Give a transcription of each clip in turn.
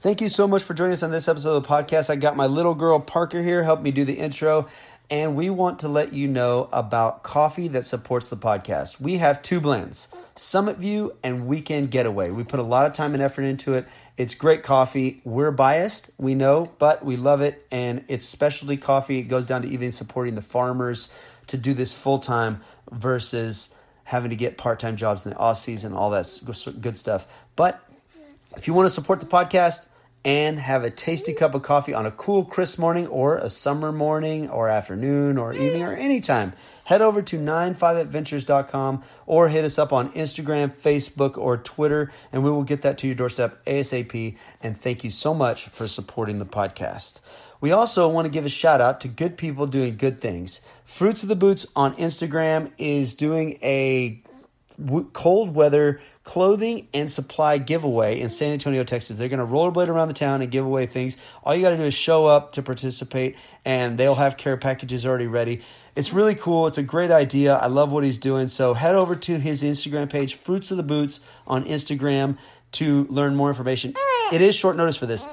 Thank you so much for joining us on this episode of the podcast. I got my little girl Parker here, help me do the intro, and we want to let you know about coffee that supports the podcast. We have two blends, Summit View and Weekend Getaway. We put a lot of time and effort into it. It's great coffee. We're biased, we know, but we love it, and it's specialty coffee. It goes down to even supporting the farmers to do this full time versus having to get part time jobs in the off season, all that good stuff. But if you want to support the podcast and have a tasty cup of coffee on a cool, crisp morning or a summer morning or afternoon or evening or anytime, head over to 95adventures.com or hit us up on Instagram, Facebook, or Twitter, and we will get that to your doorstep ASAP. And thank you so much for supporting the podcast. We also want to give a shout out to good people doing good things. Fruits of the Boots on Instagram is doing a cold weather clothing and supply giveaway in San Antonio, Texas. They're going to rollerblade around the town and give away things. All you got to do is show up to participate, and they'll have care packages already ready. It's really cool. It's a great idea. I love what he's doing. So head over to his Instagram page, Fruits of the Boots on Instagram, to learn more information. It is short notice for this.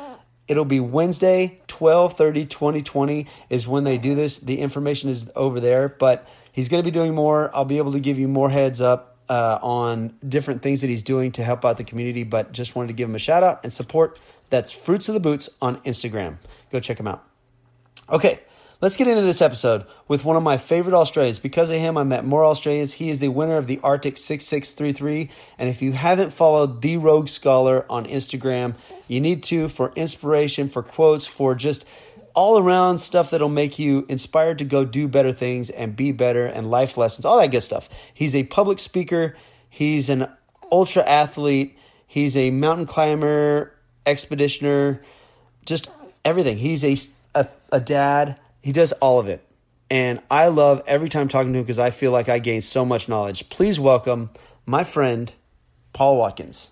It'll be Wednesday, 12 30, 2020 is when they do this. The information is over there, but he's going to be doing more. I'll be able to give you more heads up uh, on different things that he's doing to help out the community, but just wanted to give him a shout out and support. That's Fruits of the Boots on Instagram. Go check him out. Okay, let's get into this episode with one of my favorite Australians. Because of him, I met more Australians. He is the winner of the Arctic 6633. And if you haven't followed The Rogue Scholar on Instagram, you need to for inspiration, for quotes, for just all around stuff that'll make you inspired to go do better things and be better and life lessons, all that good stuff. He's a public speaker, he's an ultra athlete, he's a mountain climber, expeditioner, just everything. He's a, a, a dad, he does all of it. And I love every time talking to him because I feel like I gain so much knowledge. Please welcome my friend, Paul Watkins.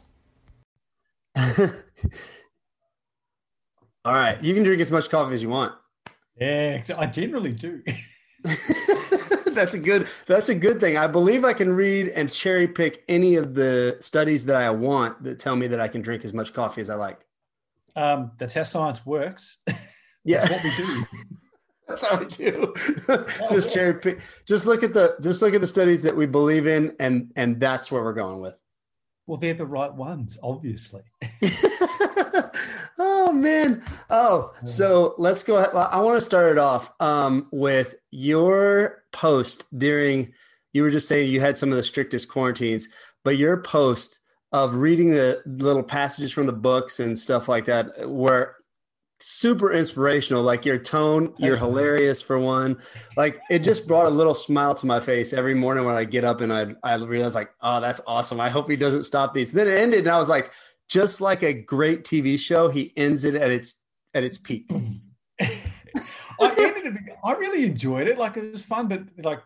All right, you can drink as much coffee as you want. Yeah, I generally do. that's a good that's a good thing. I believe I can read and cherry pick any of the studies that I want that tell me that I can drink as much coffee as I like. Um, that's how science works. Yeah, what we do. that's how we do. just cherry pick. Just look at the just look at the studies that we believe in, and and that's where we're going with. Well, they're the right ones, obviously. oh man. Oh, so let's go. Ahead. I want to start it off um, with your post during. You were just saying you had some of the strictest quarantines, but your post of reading the little passages from the books and stuff like that were super inspirational. Like your tone, you're hilarious for one. Like it just brought a little smile to my face every morning when I get up and I I realize like, oh, that's awesome. I hope he doesn't stop these. then it ended, and I was like, just like a great TV show, he ends it at its at its peak. I ended it, I really enjoyed it. Like it was fun, but like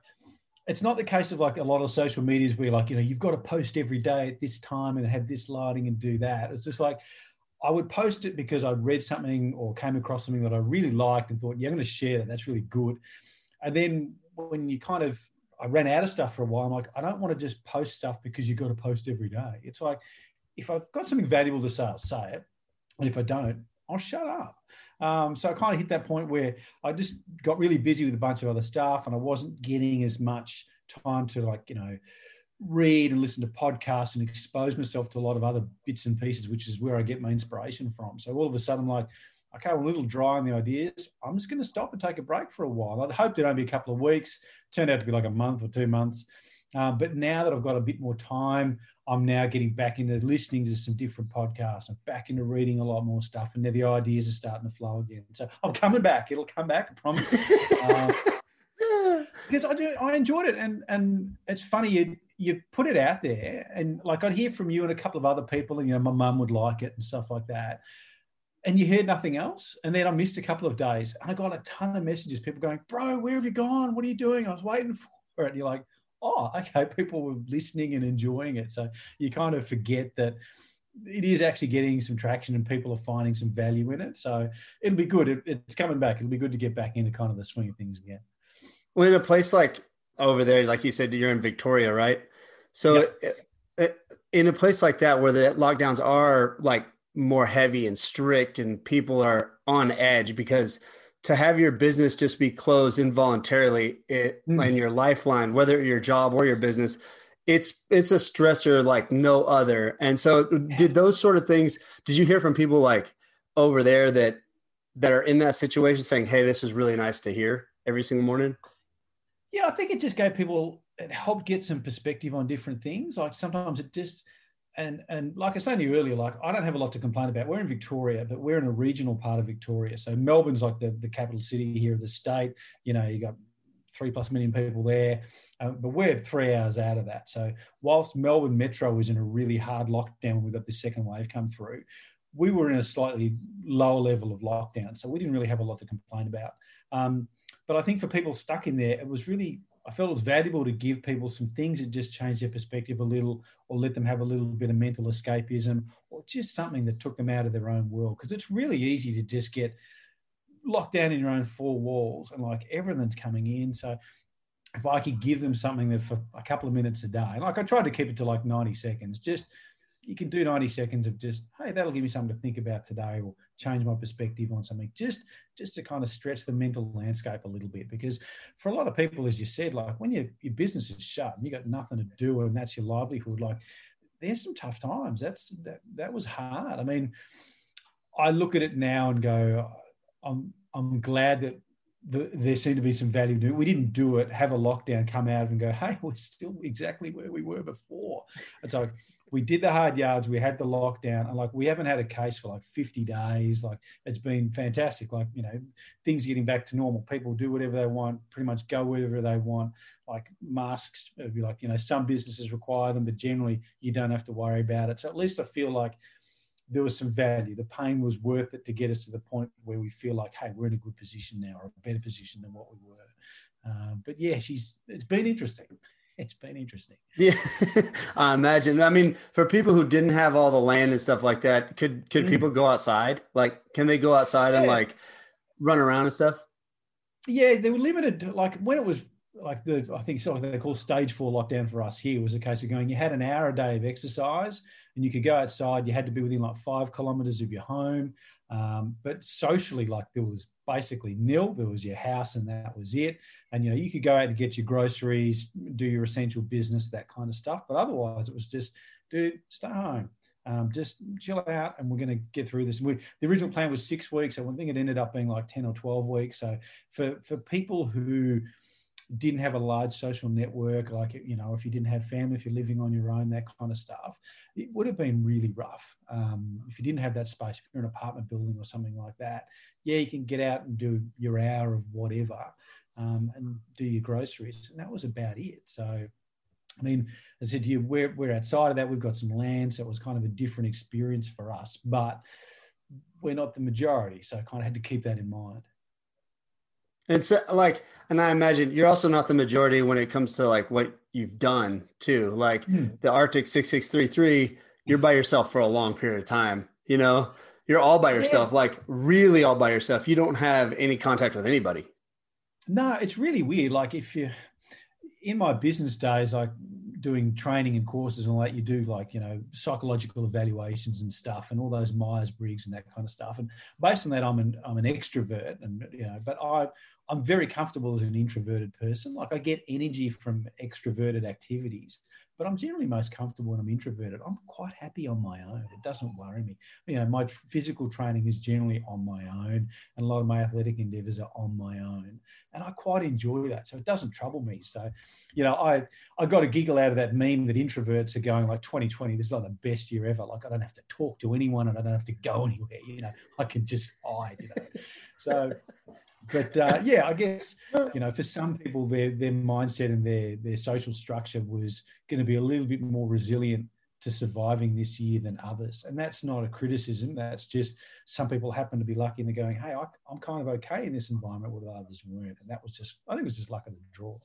it's not the case of like a lot of social medias where like you know you've got to post every day at this time and have this lighting and do that. It's just like I would post it because I'd read something or came across something that I really liked and thought, yeah, I'm going to share that. That's really good. And then when you kind of, I ran out of stuff for a while. I'm like, I don't want to just post stuff because you've got to post every day. It's like, if I've got something valuable to say, I'll say it. And if I don't, I'll shut up. Um, so I kind of hit that point where I just got really busy with a bunch of other stuff and I wasn't getting as much time to like, you know, read and listen to podcasts and expose myself to a lot of other bits and pieces, which is where I get my inspiration from. So all of a sudden, I'm like, okay, I'm a little dry on the ideas. I'm just going to stop and take a break for a while. I'd hoped it'd only be a couple of weeks. Turned out to be like a month or two months. Uh, but now that I've got a bit more time, I'm now getting back into listening to some different podcasts. I'm back into reading a lot more stuff, and now the ideas are starting to flow again. So I'm coming back. It'll come back, I promise. uh, because I do, I enjoyed it, and and it's funny you you put it out there, and like I'd hear from you and a couple of other people, and you know my mum would like it and stuff like that, and you heard nothing else, and then I missed a couple of days, and I got a ton of messages, people going, "Bro, where have you gone? What are you doing? I was waiting for it." And you're like, "Oh, okay." People were listening and enjoying it, so you kind of forget that it is actually getting some traction and people are finding some value in it. So it'll be good. It, it's coming back. It'll be good to get back into kind of the swing of things again. Well, in a place like over there, like you said, you're in Victoria, right? So, in a place like that where the lockdowns are like more heavy and strict and people are on edge because to have your business just be closed involuntarily it mm. and your lifeline whether your job or your business it's it's a stressor like no other and so did those sort of things did you hear from people like over there that that are in that situation saying hey this is really nice to hear every single morning yeah i think it just gave people it helped get some perspective on different things like sometimes it just and and like I said to you earlier, like I don't have a lot to complain about. We're in Victoria, but we're in a regional part of Victoria. So Melbourne's like the, the capital city here of the state. You know, you got three plus million people there, uh, but we're three hours out of that. So whilst Melbourne Metro was in a really hard lockdown when we got the second wave come through, we were in a slightly lower level of lockdown. So we didn't really have a lot to complain about. Um, but I think for people stuck in there, it was really I felt it was valuable to give people some things that just change their perspective a little, or let them have a little bit of mental escapism, or just something that took them out of their own world. Because it's really easy to just get locked down in your own four walls and like everything's coming in. So if I could give them something that for a couple of minutes a day, like I tried to keep it to like 90 seconds, just you can do 90 seconds of just hey that'll give me something to think about today or change my perspective on something just just to kind of stretch the mental landscape a little bit. Because for a lot of people as you said like when your, your business is shut and you got nothing to do and that's your livelihood like there's some tough times. That's that, that was hard. I mean i look at it now and go i'm i'm glad that the, there seemed to be some value to it. We didn't do it, have a lockdown, come out and go, hey, we're still exactly where we were before. And so we did the hard yards, we had the lockdown, and like we haven't had a case for like 50 days. Like it's been fantastic. Like, you know, things getting back to normal. People do whatever they want, pretty much go wherever they want. Like masks, be like, you know, some businesses require them, but generally you don't have to worry about it. So at least I feel like there was some value. The pain was worth it to get us to the point where we feel like, hey, we're in a good position now, or a better position than what we were. Um, but yeah, she's. It's been interesting. It's been interesting. Yeah, I imagine. I mean, for people who didn't have all the land and stuff like that, could could mm. people go outside? Like, can they go outside yeah. and like run around and stuff? Yeah, they were limited. Like when it was like the I think something they call stage four lockdown for us here was a case of going. You had an hour a day of exercise, and you could go outside. You had to be within like five kilometers of your home, um, but socially, like there was basically nil. There was your house, and that was it. And you know, you could go out and get your groceries, do your essential business, that kind of stuff. But otherwise, it was just, dude, stay home. Um, just chill out and we're going to get through this. We, the original plan was six weeks. I think it ended up being like 10 or 12 weeks. So for, for people who didn't have a large social network, like, you know, if you didn't have family, if you're living on your own, that kind of stuff, it would have been really rough. Um, if you didn't have that space, if you're in an apartment building or something like that, yeah, you can get out and do your hour of whatever um, and do your groceries. And that was about it. So, I mean, I said to you, we're, we're outside of that. We've got some land. So it was kind of a different experience for us, but we're not the majority. So I kind of had to keep that in mind. And so, like, and I imagine you're also not the majority when it comes to like what you've done too. Like mm. the Arctic 6633, you're by yourself for a long period of time. You know, you're all by yourself, yeah. like really all by yourself. You don't have any contact with anybody. No, it's really weird. Like if you, in my business days, like doing training and courses and all that, you do like, you know, psychological evaluations and stuff and all those Myers-Briggs and that kind of stuff. And based on that, I'm an, I'm an extrovert and, you know, but I, I'm very comfortable as an introverted person. Like I get energy from extroverted activities, but I'm generally most comfortable when I'm introverted. I'm quite happy on my own. It doesn't worry me. You know, my physical training is generally on my own, and a lot of my athletic endeavors are on my own, and I quite enjoy that. So it doesn't trouble me. So, you know, I I got a giggle out of that meme that introverts are going like 2020. This is like the best year ever. Like I don't have to talk to anyone, and I don't have to go anywhere. You know, I can just hide. You know, so but uh, yeah, I guess you know for some people their their mindset and their their social structure was going to be a little bit more resilient to surviving this year than others, and that's not a criticism. That's just some people happen to be lucky and they're going, hey, I, am kind of okay in this environment where others weren't, and that was just I think it was just luck of the draw.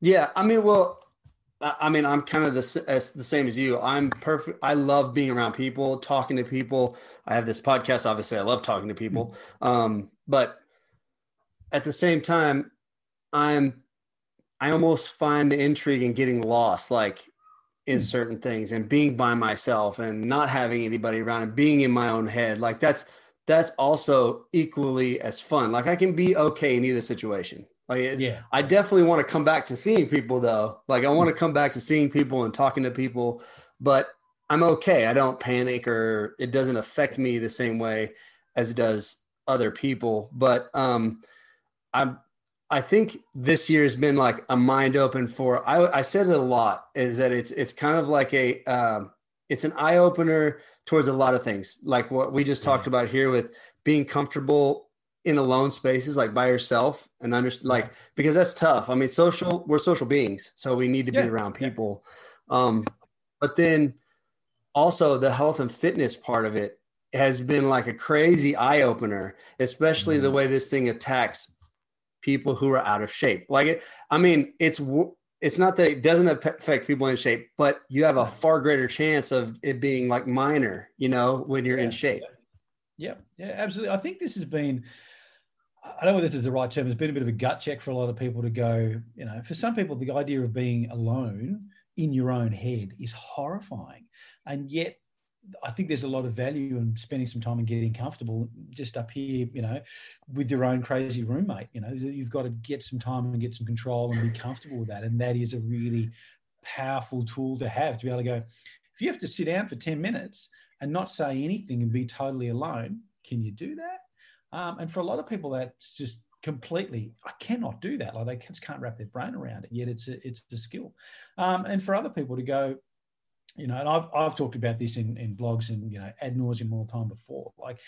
Yeah, I mean, well, I mean, I'm kind of the, as, the same as you. I'm perfect. I love being around people, talking to people. I have this podcast. Obviously, I love talking to people. Um, but at the same time, I'm, I almost find the intrigue in getting lost. Like in certain things and being by myself and not having anybody around and being in my own head like that's that's also equally as fun like i can be okay in either situation like yeah i definitely want to come back to seeing people though like i want to come back to seeing people and talking to people but i'm okay i don't panic or it doesn't affect me the same way as it does other people but um i'm I think this year has been like a mind open for. I, I said it a lot. Is that it's it's kind of like a um, it's an eye opener towards a lot of things, like what we just talked about here with being comfortable in alone spaces, like by yourself, and understand like because that's tough. I mean, social we're social beings, so we need to yeah. be around people. Um, but then also the health and fitness part of it has been like a crazy eye opener, especially mm-hmm. the way this thing attacks people who are out of shape. Like it, I mean, it's it's not that it doesn't affect people in shape, but you have a far greater chance of it being like minor, you know, when you're yeah, in shape. Yeah, yeah, absolutely. I think this has been. I don't know if this is the right term. It's been a bit of a gut check for a lot of people to go. You know, for some people, the idea of being alone in your own head is horrifying, and yet I think there's a lot of value in spending some time and getting comfortable just up here, you know, with your own crazy roommate. You know, you've got to get some time and get some control and be comfortable with that. And that is a really powerful tool to have to be able to go, if you have to sit down for 10 minutes and not say anything and be totally alone, can you do that? Um, and for a lot of people, that's just completely i cannot do that like they just can't wrap their brain around it yet it's a it's a skill um, and for other people to go you know, and I've, I've talked about this in, in blogs and, you know, ad nauseum all the time before. Like,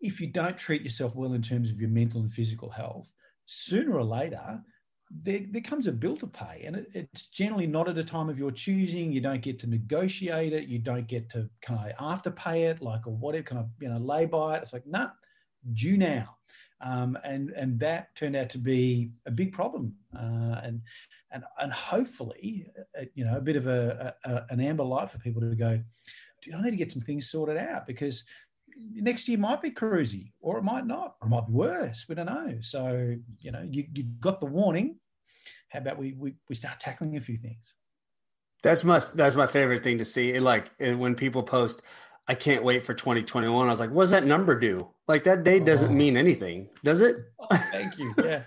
if you don't treat yourself well in terms of your mental and physical health, sooner or later, there, there comes a bill to pay. And it, it's generally not at a time of your choosing. You don't get to negotiate it. You don't get to kind of afterpay it, like, or whatever, kind of, you know, lay by it. It's like, nah, due now. Um, and, and that turned out to be a big problem. Uh, and, and and hopefully, uh, you know, a bit of a, a, an amber light for people to go. Dude, I need to get some things sorted out because next year might be cruisy, or it might not, or it might be worse. We don't know. So you know, you you got the warning. How about we we, we start tackling a few things? That's my that's my favorite thing to see. It, like when people post, I can't wait for 2021. I was like, what does that number do? Like that date doesn't oh. mean anything, does it? Oh, thank you.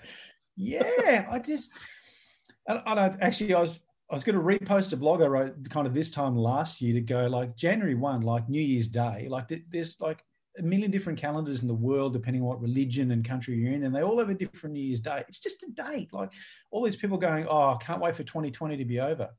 Yeah. yeah. I just and, and I, actually, I was I was going to repost a blog I wrote kind of this time last year to go like January one, like New Year's Day, like there's like a million different calendars in the world, depending on what religion and country you're in, and they all have a different New Year's Day. It's just a date. Like all these people going, oh, I can't wait for 2020 to be over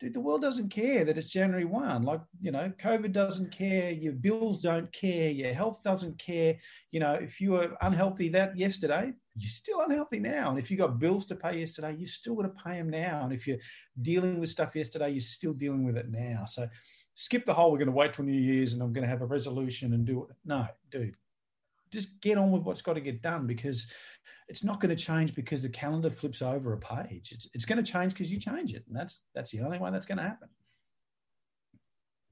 dude, the world doesn't care that it's January 1. Like, you know, COVID doesn't care, your bills don't care, your health doesn't care. You know, if you were unhealthy that yesterday, you're still unhealthy now. And if you got bills to pay yesterday, you're still to pay them now. And if you're dealing with stuff yesterday, you're still dealing with it now. So skip the whole, we're going to wait till New Year's and I'm going to have a resolution and do it. No, dude, just get on with what's got to get done because it's not going to change because the calendar flips over a page. It's, it's going to change because you change it, and that's that's the only way that's going to happen.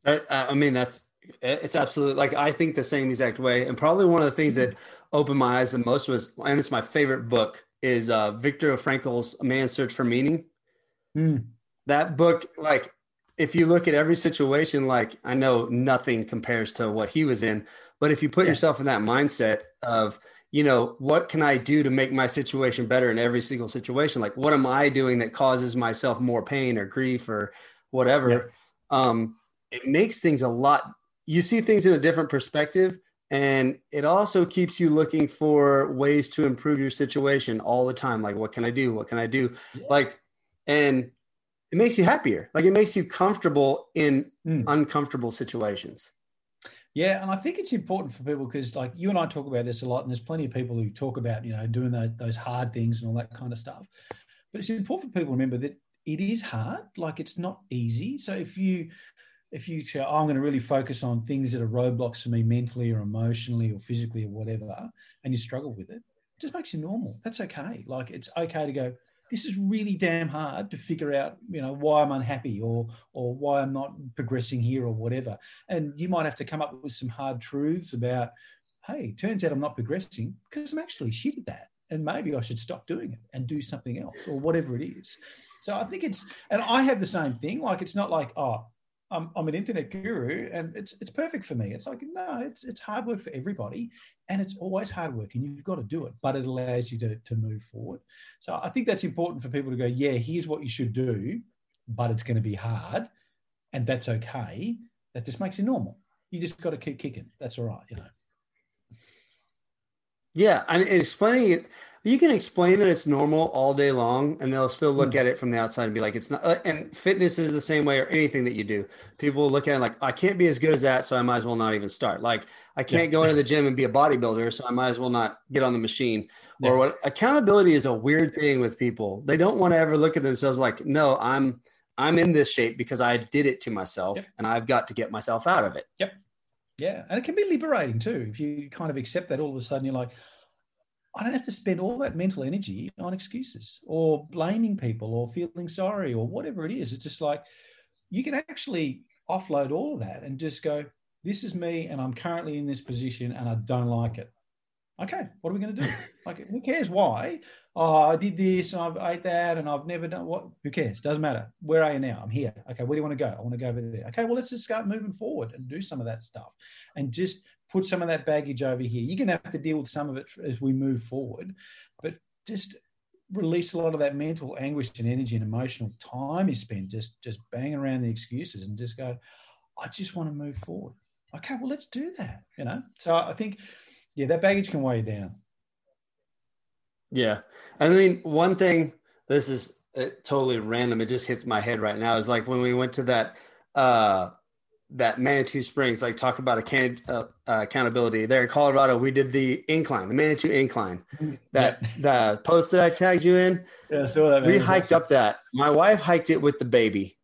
I, I mean, that's it's absolutely like I think the same exact way. And probably one of the things that opened my eyes the most was, and it's my favorite book, is uh, Viktor Frankl's Man's Search for Meaning. Mm. That book, like, if you look at every situation, like I know nothing compares to what he was in, but if you put yeah. yourself in that mindset of, you know, what can I do to make my situation better in every single situation? Like, what am I doing that causes myself more pain or grief or whatever? Yeah. Um, it makes things a lot, you see things in a different perspective. And it also keeps you looking for ways to improve your situation all the time. Like, what can I do? What can I do? Yeah. Like, and it makes you happier. Like, it makes you comfortable in mm. uncomfortable situations. Yeah, and I think it's important for people because, like you and I talk about this a lot, and there's plenty of people who talk about you know doing those, those hard things and all that kind of stuff. But it's important for people to remember that it is hard. Like it's not easy. So if you if you say, oh, I'm going to really focus on things that are roadblocks for me mentally or emotionally or physically or whatever, and you struggle with it, it just makes you normal. That's okay. Like it's okay to go, this is really damn hard to figure out, you know, why I'm unhappy or or why I'm not progressing here or whatever. And you might have to come up with some hard truths about, hey, turns out I'm not progressing because I'm actually shit at that. And maybe I should stop doing it and do something else or whatever it is. So I think it's, and I have the same thing. Like it's not like, oh, I'm, I'm an internet guru and it's it's perfect for me. It's like no, it's it's hard work for everybody, and it's always hard work, and you've got to do it. But it allows you to to move forward. So I think that's important for people to go. Yeah, here's what you should do, but it's going to be hard, and that's okay. That just makes it normal. You just got to keep kicking. That's all right, you know. Yeah, and explaining it you can explain that it's normal all day long, and they'll still look mm. at it from the outside and be like, "It's not." Uh, and fitness is the same way, or anything that you do. People look at it like, "I can't be as good as that, so I might as well not even start." Like, I can't yeah. go into the gym and be a bodybuilder, so I might as well not get on the machine. Yeah. Or what? Accountability is a weird thing with people. They don't want to ever look at themselves like, "No, I'm." I'm in this shape because I did it to myself yep. and I've got to get myself out of it. Yep. Yeah. And it can be liberating too. If you kind of accept that all of a sudden you're like, I don't have to spend all that mental energy on excuses or blaming people or feeling sorry or whatever it is. It's just like you can actually offload all of that and just go, this is me and I'm currently in this position and I don't like it. Okay, what are we going to do? like, who cares why? Oh, I did this and I've ate that and I've never done what? Who cares? Doesn't matter. Where are you now? I'm here. Okay, where do you want to go? I want to go over there. Okay, well, let's just start moving forward and do some of that stuff and just put some of that baggage over here. You're going to have to deal with some of it as we move forward, but just release a lot of that mental anguish and energy and emotional time you spend just just banging around the excuses and just go, I just want to move forward. Okay, well, let's do that. You know, so I think, yeah, that baggage can weigh you down. Yeah, I mean, one thing. This is uh, totally random. It just hits my head right now. Is like when we went to that uh that Manitou Springs, like talk about a uh, uh, accountability there in Colorado. We did the incline, the Manitou incline. That the post that I tagged you in. Yeah, so that we hiked up that. My wife hiked it with the baby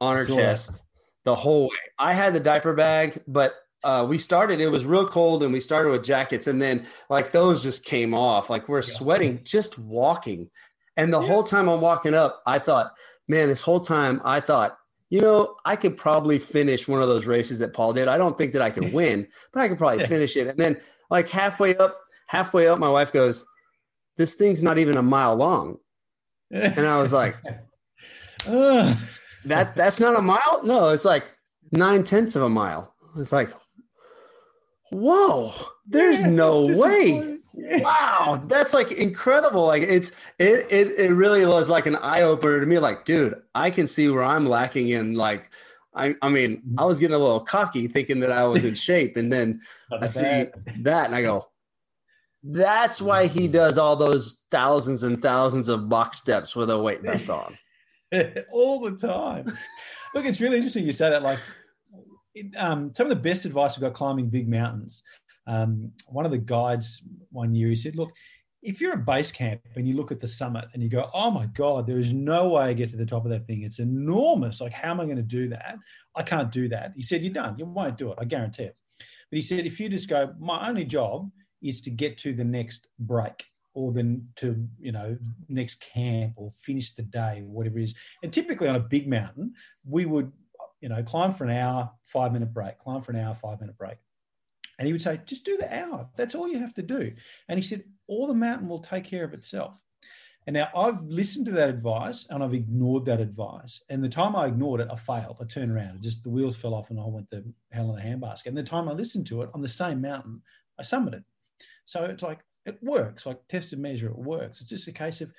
on her chest that. the whole way. I had the diaper bag, but uh, we started. It was real cold, and we started with jackets, and then like those just came off. Like we're yeah. sweating just walking, and the yeah. whole time I'm walking up, I thought, man, this whole time I thought you know, I could probably finish one of those races that Paul did. I don't think that I could win, but I could probably finish it. And then, like halfway up, halfway up, my wife goes, "This thing's not even a mile long," and I was like, "That that's not a mile? No, it's like nine tenths of a mile." It's like, whoa, there's no way wow, that's like incredible. Like it's it it it really was like an eye opener to me. Like, dude, I can see where I'm lacking in. Like, I I mean, mm-hmm. I was getting a little cocky thinking that I was in shape, and then I see that and I go, that's why he mm-hmm. does all those thousands and thousands of box steps with a weight vest on all the time. Look, it's really interesting you say that. Like, it, um, some of the best advice we've got climbing big mountains um, one of the guides one year he said, "Look, if you're at base camp and you look at the summit and you go, oh my God, there is no way I get to the top of that thing. It's enormous. Like, how am I going to do that? I can't do that. He said, You're done. You won't do it. I guarantee it. But he said, if you just go, my only job is to get to the next break or then to, you know, next camp or finish the day, whatever it is. And typically on a big mountain, we would, you know, climb for an hour, five minute break, climb for an hour, five minute break. And he would say, just do the hour. That's all you have to do. And he said, all the mountain will take care of itself. And now I've listened to that advice and I've ignored that advice. And the time I ignored it, I failed. I turned around just the wheels fell off and I went to hell in a handbasket. And the time I listened to it on the same mountain, I summited. So it's like, it works, like test and measure, it works. It's just a case of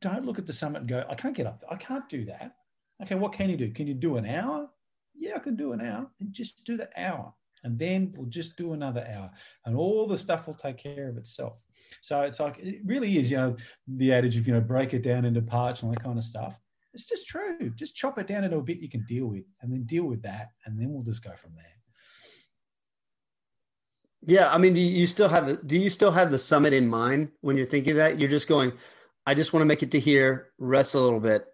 don't look at the summit and go, I can't get up there. I can't do that. Okay, what can you do? Can you do an hour? Yeah, I can do an hour. And just do the hour and then we'll just do another hour and all the stuff will take care of itself. So it's like it really is you know the adage of you know break it down into parts and all that kind of stuff. It's just true. Just chop it down into a bit you can deal with and then deal with that and then we'll just go from there. Yeah i mean do you still have do you still have the summit in mind when you're thinking that? You're just going i just want to make it to here rest a little bit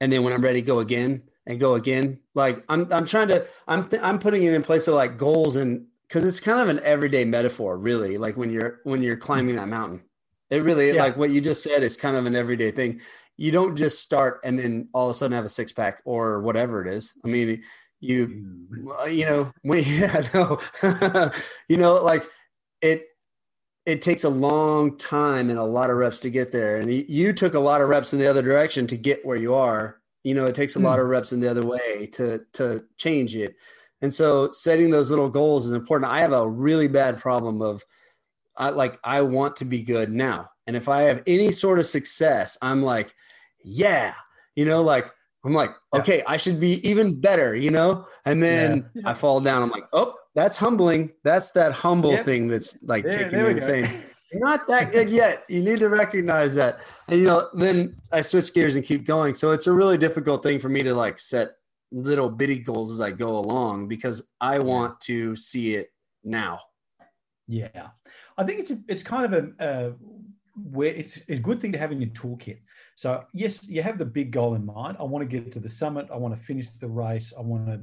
and then when i'm ready go again and go again. Like I'm, I'm trying to, I'm, th- I'm putting it in place of like goals and because it's kind of an everyday metaphor, really. Like when you're when you're climbing that mountain, it really yeah. like what you just said is kind of an everyday thing. You don't just start and then all of a sudden have a six pack or whatever it is. I mean, you, mm. you know, we, yeah, no, you know, like it. it takes a long time and a lot of reps to get there. And you took a lot of reps in the other direction to get where you are. You know, it takes a mm. lot of reps in the other way to to change it. And so setting those little goals is important. I have a really bad problem of I like I want to be good now. And if I have any sort of success, I'm like, yeah, you know, like I'm like, okay, I should be even better, you know? And then yeah. I fall down. I'm like, oh, that's humbling. That's that humble thing that's like there, kicking me saying, You're not that good yet. You need to recognize that. And you know, then I switch gears and keep going. So it's a really difficult thing for me to like set little bitty goals as I go along because I want to see it now. Yeah, I think it's a, it's kind of a, a where it's a good thing to have in your toolkit. So yes, you have the big goal in mind. I want to get to the summit. I want to finish the race. I want to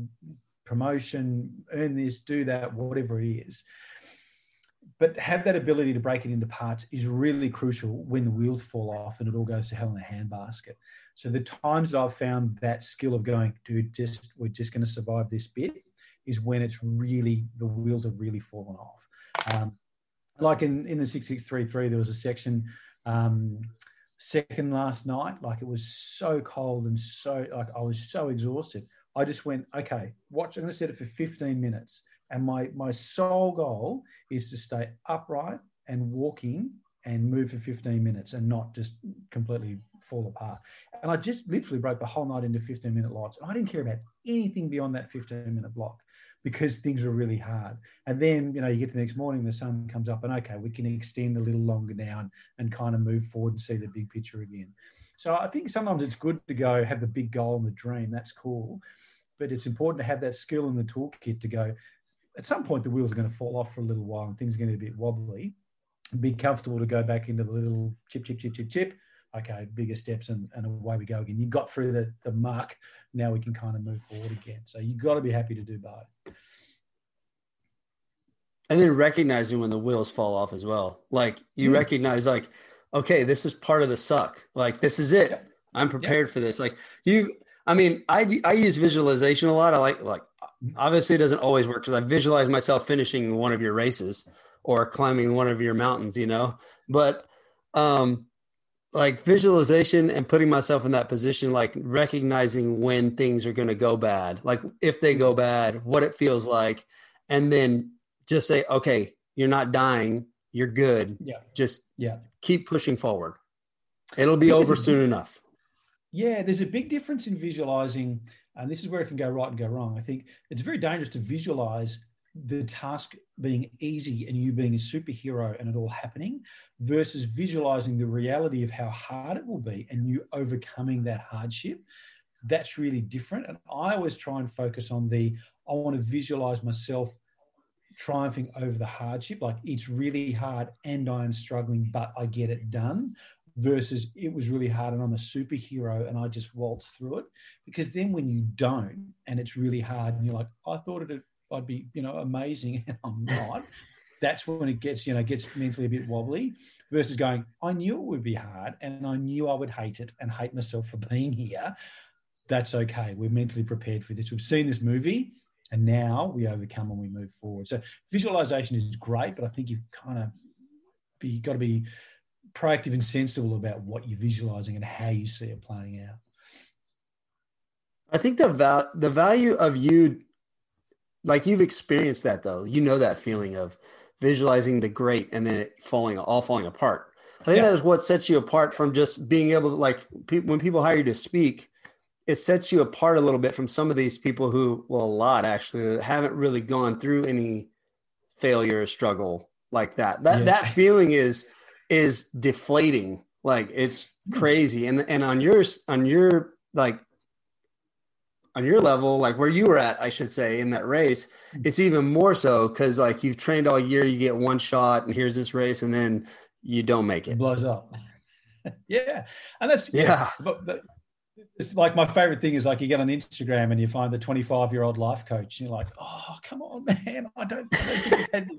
promotion, earn this, do that, whatever it is. But have that ability to break it into parts is really crucial when the wheels fall off and it all goes to hell in a handbasket. So the times that I've found that skill of going, dude, just we're just going to survive this bit, is when it's really the wheels are really fallen off. Um, like in in the six six three three, there was a section. Um, second last night. Like it was so cold and so like I was so exhausted. I just went, okay, watch. I'm going to set it for 15 minutes, and my my sole goal is to stay upright and walking and move for 15 minutes and not just completely fall apart. And I just literally broke the whole night into 15 minute lots. And I didn't care about anything beyond that 15 minute block because things were really hard. And then, you know, you get the next morning, the sun comes up, and okay, we can extend a little longer now and, and kind of move forward and see the big picture again. So I think sometimes it's good to go have the big goal and the dream. That's cool. But it's important to have that skill in the toolkit to go, at some point, the wheels are going to fall off for a little while and things are going to be a bit wobbly. Be comfortable to go back into the little chip, chip, chip, chip, chip okay, bigger steps and, and away we go again. You got through the, the muck. Now we can kind of move forward again. So you've got to be happy to do both. And then recognizing when the wheels fall off as well. Like you mm. recognize, like, okay, this is part of the suck. Like this is it. Yep. I'm prepared yep. for this. Like you, I mean, I I use visualization a lot. I like like obviously it doesn't always work because I visualize myself finishing one of your races or climbing one of your mountains, you know. But um like visualization and putting myself in that position, like recognizing when things are going to go bad, like if they go bad, what it feels like, and then just say, okay, you're not dying, you're good. Yeah. Just yeah, keep pushing forward. It'll be over soon enough. Yeah, there's a big difference in visualizing, and this is where it can go right and go wrong. I think it's very dangerous to visualize the task being easy and you being a superhero and it all happening versus visualizing the reality of how hard it will be and you overcoming that hardship. That's really different. And i always try and focus on the i want to visualize myself triumphing over the hardship. Like it's really hard and i am struggling but i get it done versus it was really hard and i'm a superhero and i just waltz through it because then when you don't and it's really hard and you're like i thought it I'd be, you know, amazing, and I'm not. That's when it gets, you know, gets mentally a bit wobbly. Versus going, I knew it would be hard, and I knew I would hate it and hate myself for being here. That's okay. We're mentally prepared for this. We've seen this movie, and now we overcome and we move forward. So visualization is great, but I think you've kind of be got to be proactive and sensible about what you're visualizing and how you see it playing out. I think the val- the value of you like you've experienced that though. You know that feeling of visualizing the great and then it falling all falling apart. I think yeah. that is what sets you apart from just being able to like pe- when people hire you to speak, it sets you apart a little bit from some of these people who, well, a lot actually, haven't really gone through any failure or struggle like that. That yeah. that feeling is is deflating. Like it's hmm. crazy. And and on yours on your like on your level, like where you were at, I should say, in that race, it's even more so because like you've trained all year, you get one shot, and here's this race, and then you don't make it. it blows up. yeah, and that's yeah. But it's like my favorite thing is like you get on Instagram and you find the 25 year old life coach, and you're like, oh come on, man, I don't, I don't think you had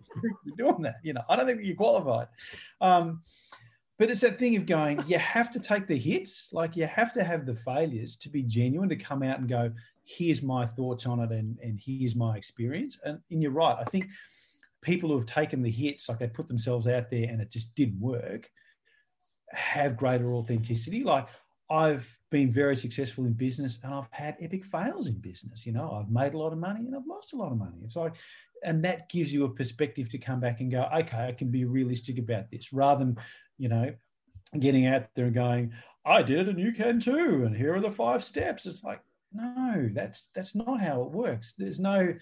the doing that. You know, I don't think you're qualified. Um, but it's that thing of going, you have to take the hits, like you have to have the failures to be genuine, to come out and go, here's my thoughts on it and, and here's my experience. And, and you're right. I think people who have taken the hits, like they put themselves out there and it just didn't work, have greater authenticity. Like I've been very successful in business and I've had epic fails in business. You know, I've made a lot of money and I've lost a lot of money. It's like, and that gives you a perspective to come back and go, okay, I can be realistic about this rather than, you know, getting out there and going, I did it and you can too. And here are the five steps. It's like, no, that's that's not how it works. There's no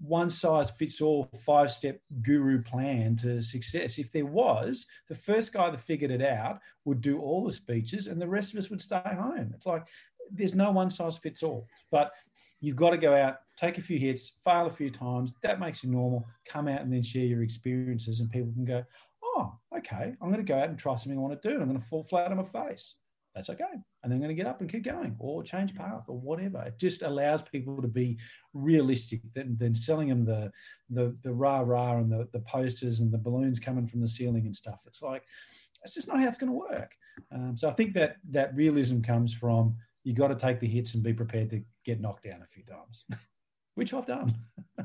one size fits all five step guru plan to success. If there was, the first guy that figured it out would do all the speeches and the rest of us would stay home. It's like there's no one size fits all. But you've got to go out, take a few hits, fail a few times. That makes you normal. Come out and then share your experiences, and people can go, oh, okay, I'm going to go out and try something I want to do. I'm going to fall flat on my face that's okay. And they're going to get up and keep going or change path or whatever. It just allows people to be realistic than, than selling them the, the, the rah rah and the, the posters and the balloons coming from the ceiling and stuff. It's like, it's just not how it's going to work. Um, so I think that that realism comes from you got to take the hits and be prepared to get knocked down a few times. which I've done.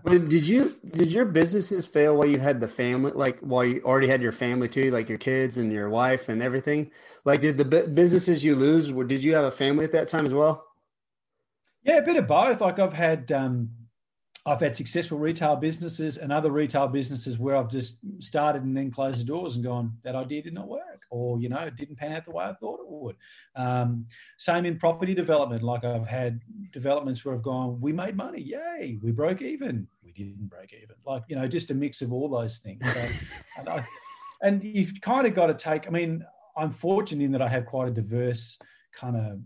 did you did your businesses fail while you had the family, like while you already had your family too, like your kids and your wife and everything? Like, did the businesses you lose? Did you have a family at that time as well? Yeah, a bit of both. Like I've had um, I've had successful retail businesses and other retail businesses where I've just started and then closed the doors and gone, that idea did not work, or you know, it didn't pan out the way I thought it would. Um, same in property development. Like I've had developments where I've gone, we made money, yay, we broke even, we didn't break even. Like you know, just a mix of all those things. So, and, I, and you've kind of got to take. I mean, I'm fortunate in that I have quite a diverse kind of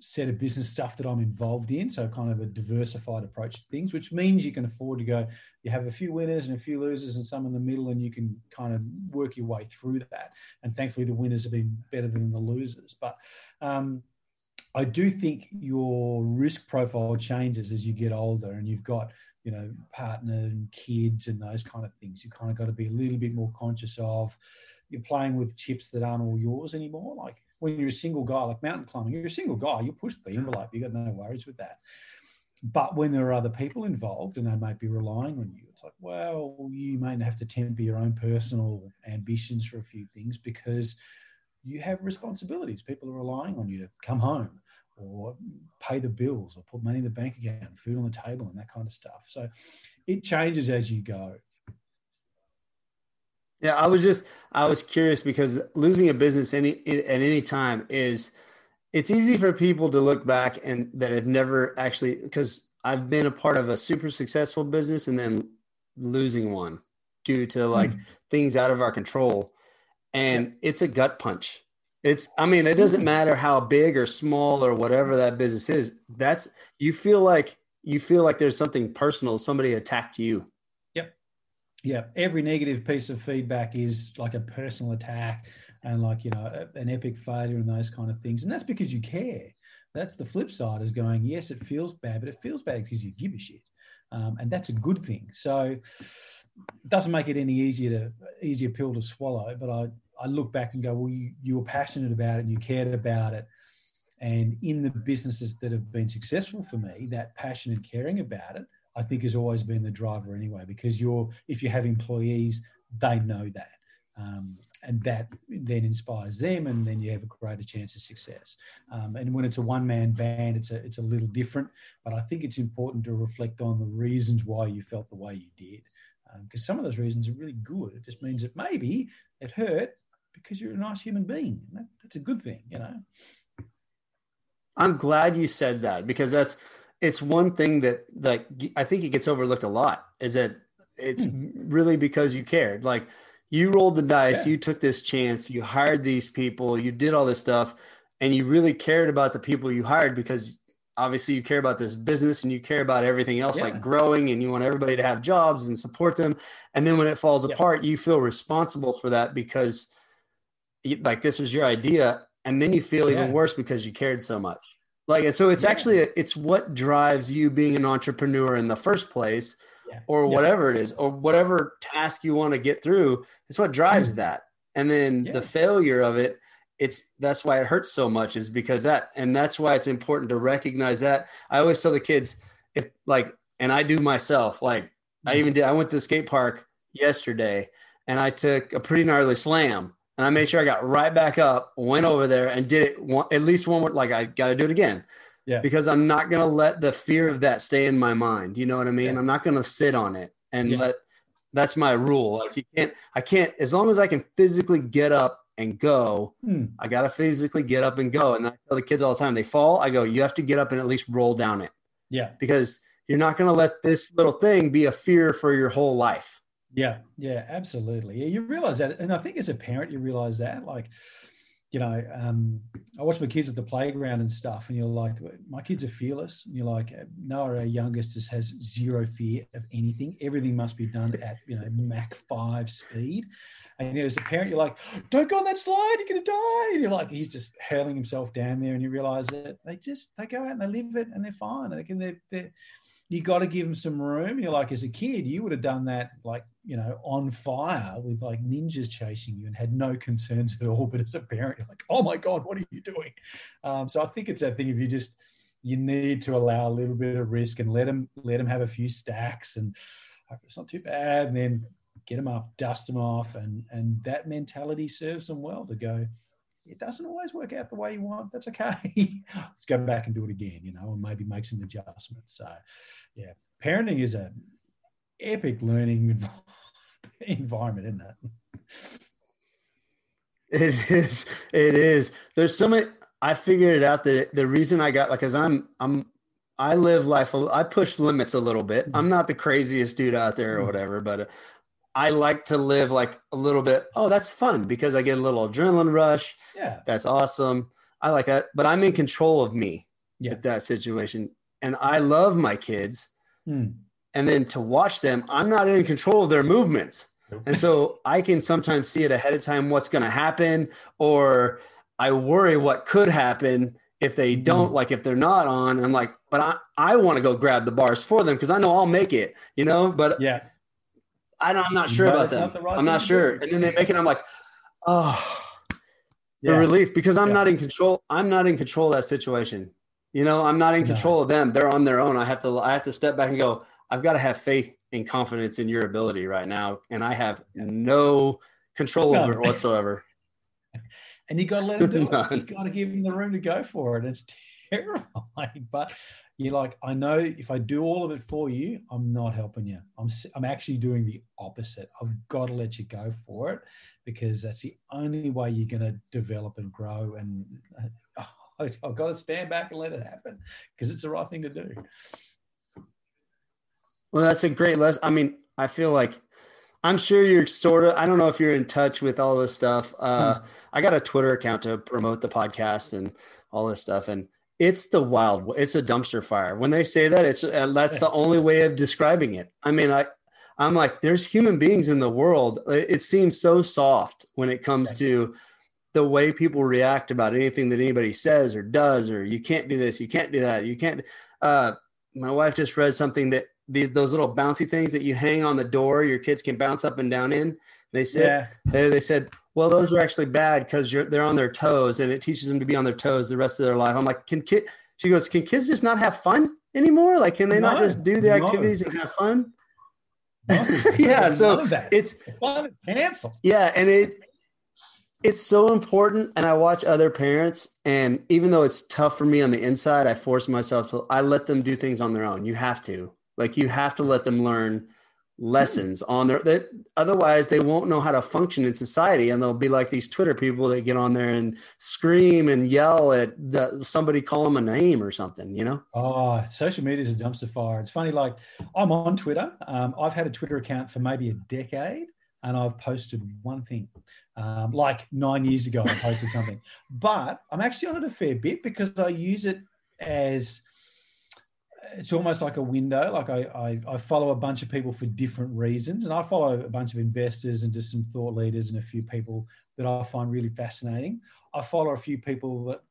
set of business stuff that I'm involved in. So kind of a diversified approach to things, which means you can afford to go, you have a few winners and a few losers and some in the middle, and you can kind of work your way through that. And thankfully the winners have been better than the losers. But um, I do think your risk profile changes as you get older and you've got, you know, partner and kids and those kind of things. You kind of got to be a little bit more conscious of you're playing with chips that aren't all yours anymore. Like when you're a single guy, like mountain climbing, you're a single guy, you push the envelope, you got no worries with that. But when there are other people involved and they might be relying on you, it's like, well, you may have to temper your own personal ambitions for a few things because you have responsibilities. People are relying on you to come home or pay the bills or put money in the bank account, food on the table, and that kind of stuff. So it changes as you go. Yeah, I was just I was curious because losing a business any at any time is it's easy for people to look back and that have never actually because I've been a part of a super successful business and then losing one due to like mm. things out of our control and yeah. it's a gut punch. It's I mean it doesn't hmm. matter how big or small or whatever that business is. That's you feel like you feel like there's something personal somebody attacked you yeah, every negative piece of feedback is like a personal attack and like, you know, an epic failure and those kind of things. And that's because you care. That's the flip side is going, yes, it feels bad, but it feels bad because you give a shit. Um, and that's a good thing. So it doesn't make it any easier to easier pill to swallow. But I, I look back and go, well, you, you were passionate about it and you cared about it. And in the businesses that have been successful for me, that passion and caring about it I think has always been the driver anyway, because you're if you have employees, they know that. Um, and that then inspires them, and then you have a greater chance of success. Um, and when it's a one-man band, it's a it's a little different. But I think it's important to reflect on the reasons why you felt the way you did, because um, some of those reasons are really good. It just means that maybe it hurt because you're a nice human being. That, that's a good thing, you know. I'm glad you said that because that's it's one thing that like I think it gets overlooked a lot is that it's hmm. really because you cared. Like you rolled the dice, yeah. you took this chance, you hired these people, you did all this stuff, and you really cared about the people you hired because obviously you care about this business and you care about everything else yeah. like growing and you want everybody to have jobs and support them. And then when it falls yeah. apart, you feel responsible for that because like this was your idea and then you feel even worse because you cared so much. Like, and so it's yeah. actually, it's what drives you being an entrepreneur in the first place yeah. or whatever it is, or whatever task you want to get through. It's what drives mm-hmm. that. And then the failure of it, it's that's why it hurts so much is because that, and that's why it's important to recognize that. I always tell the kids if like, and I do myself, like I mm-hmm. even did, I went to the skate park yesterday and I took a pretty gnarly slam and I made sure I got right back up, went over there and did it one, at least one more. Like I got to do it again. Yeah. Because I'm not going to let the fear of that stay in my mind. You know what I mean? Yeah. I'm not going to sit on it and Yeah. let, that's my rule. Like you can't, I can't, as long as I can physically get up and go, Hmm. I got to physically get up and go. And I tell the kids all the time, they fall. I go, you have to get up and at least roll down it Yeah. because you're not going to let this little thing be a fear for your whole life. Yeah, yeah, absolutely. You realize that, and I think as a parent, you realize that. Like, you know, um, I watch my kids at the playground and stuff, and you're like, my kids are fearless. And you're like, Noah, our youngest, just has zero fear of anything. Everything must be done at you know Mach five speed. And you know, as a parent, you're like, don't go on that slide, you're gonna die. And you're like, he's just hurling himself down there, and you realize that they just they go out and they live it, and they're fine. Like, and they're, they're you got to give them some room. You're like, as a kid, you would have done that like, you know, on fire with like ninjas chasing you and had no concerns at all. But as a parent, you're like, oh my God, what are you doing? Um, so I think it's that thing if you just, you need to allow a little bit of risk and let them, let them have a few stacks and hope it's not too bad. And then get them up, dust them off. And, and that mentality serves them well to go, it doesn't always work out the way you want. That's okay. Let's go back and do it again, you know, and maybe make some adjustments. So, yeah, parenting is a epic learning environment, isn't it? It is. It is. There's so many. I figured it out that the reason I got like, cause I'm, I'm, I live life. I push limits a little bit. I'm not the craziest dude out there or Mm. whatever, but I like to live like a little bit. Oh, that's fun because I get a little adrenaline rush. Yeah. That's awesome. I like that, but I'm in control of me Yeah. at that situation, and I love my kids. Hmm. And then to watch them, I'm not in control of their movements. And so I can sometimes see it ahead of time what's going to happen, or I worry what could happen if they don't, like if they're not on. I'm like, but I, I want to go grab the bars for them because I know I'll make it, you know, but Yeah. I don't, I'm not sure about them. not I'm not sure. And then they make it, I'm like, oh, the relief because I'm Yeah. not in control. I'm not in control of that situation. You know, I'm not in No. control of them. They're on their own. I have to, I have to step back and go, I've got to have faith and confidence in your ability right now. And I have no control None. over it whatsoever. And you got to let them do it. You got to give them the room to go for it. It's terrifying, but you're like, I know if I do all of it for you, I'm not helping you. I'm I'm actually doing the opposite. I've got to let you go for it because that's the only way you're going to develop and grow. And uh, I've got to stand back and let it happen because it's the right thing to do. Well, that's a great lesson. I mean, I feel like I'm sure you're sort of, I don't know if you're in touch with all this stuff. Uh, I got a Twitter account to promote the podcast and all this stuff. And it's the wild, it's a dumpster fire. When they say that, it's, uh, that's the only way of describing it. I mean, I, I'm like, there's human beings in the world. It, seems so soft when it comes to the way people react about anything that anybody says or does, or you can't do this, you can't do that, you can't. Uh, my wife just read something that the, those little bouncy things that you hang on the door, your kids can bounce up and down in. They said Yeah. they, they said, well, those are actually bad because you're they're on their toes and it teaches them to be on their toes the rest of their life. I'm like, can kid? She goes, can kids just not have fun anymore? Like, can they not just do the no. activities and have fun? No, Yeah, so. It's Fun canceled. yeah, and it it's so important. And I watch other parents, and even though it's tough for me on the inside, I force myself to. I let them do things on their own. You have to, like, you have to let them learn lessons on there that otherwise they won't know how to function in society and they'll be like these twitter people that get on there and scream and yell at the, somebody call them a name or something you know Oh, social media is a dumpster fire. It's funny, like I'm on Twitter. Um, I've had a Twitter account for maybe a decade and I've posted one thing. Um, like nine years ago, I posted something, but I'm actually on it a fair bit because I use it as it's almost like a window. Like I, I, I follow a bunch of people for different reasons, and I follow a bunch of investors and just some thought leaders and a few people that I find really fascinating. I follow a few people that,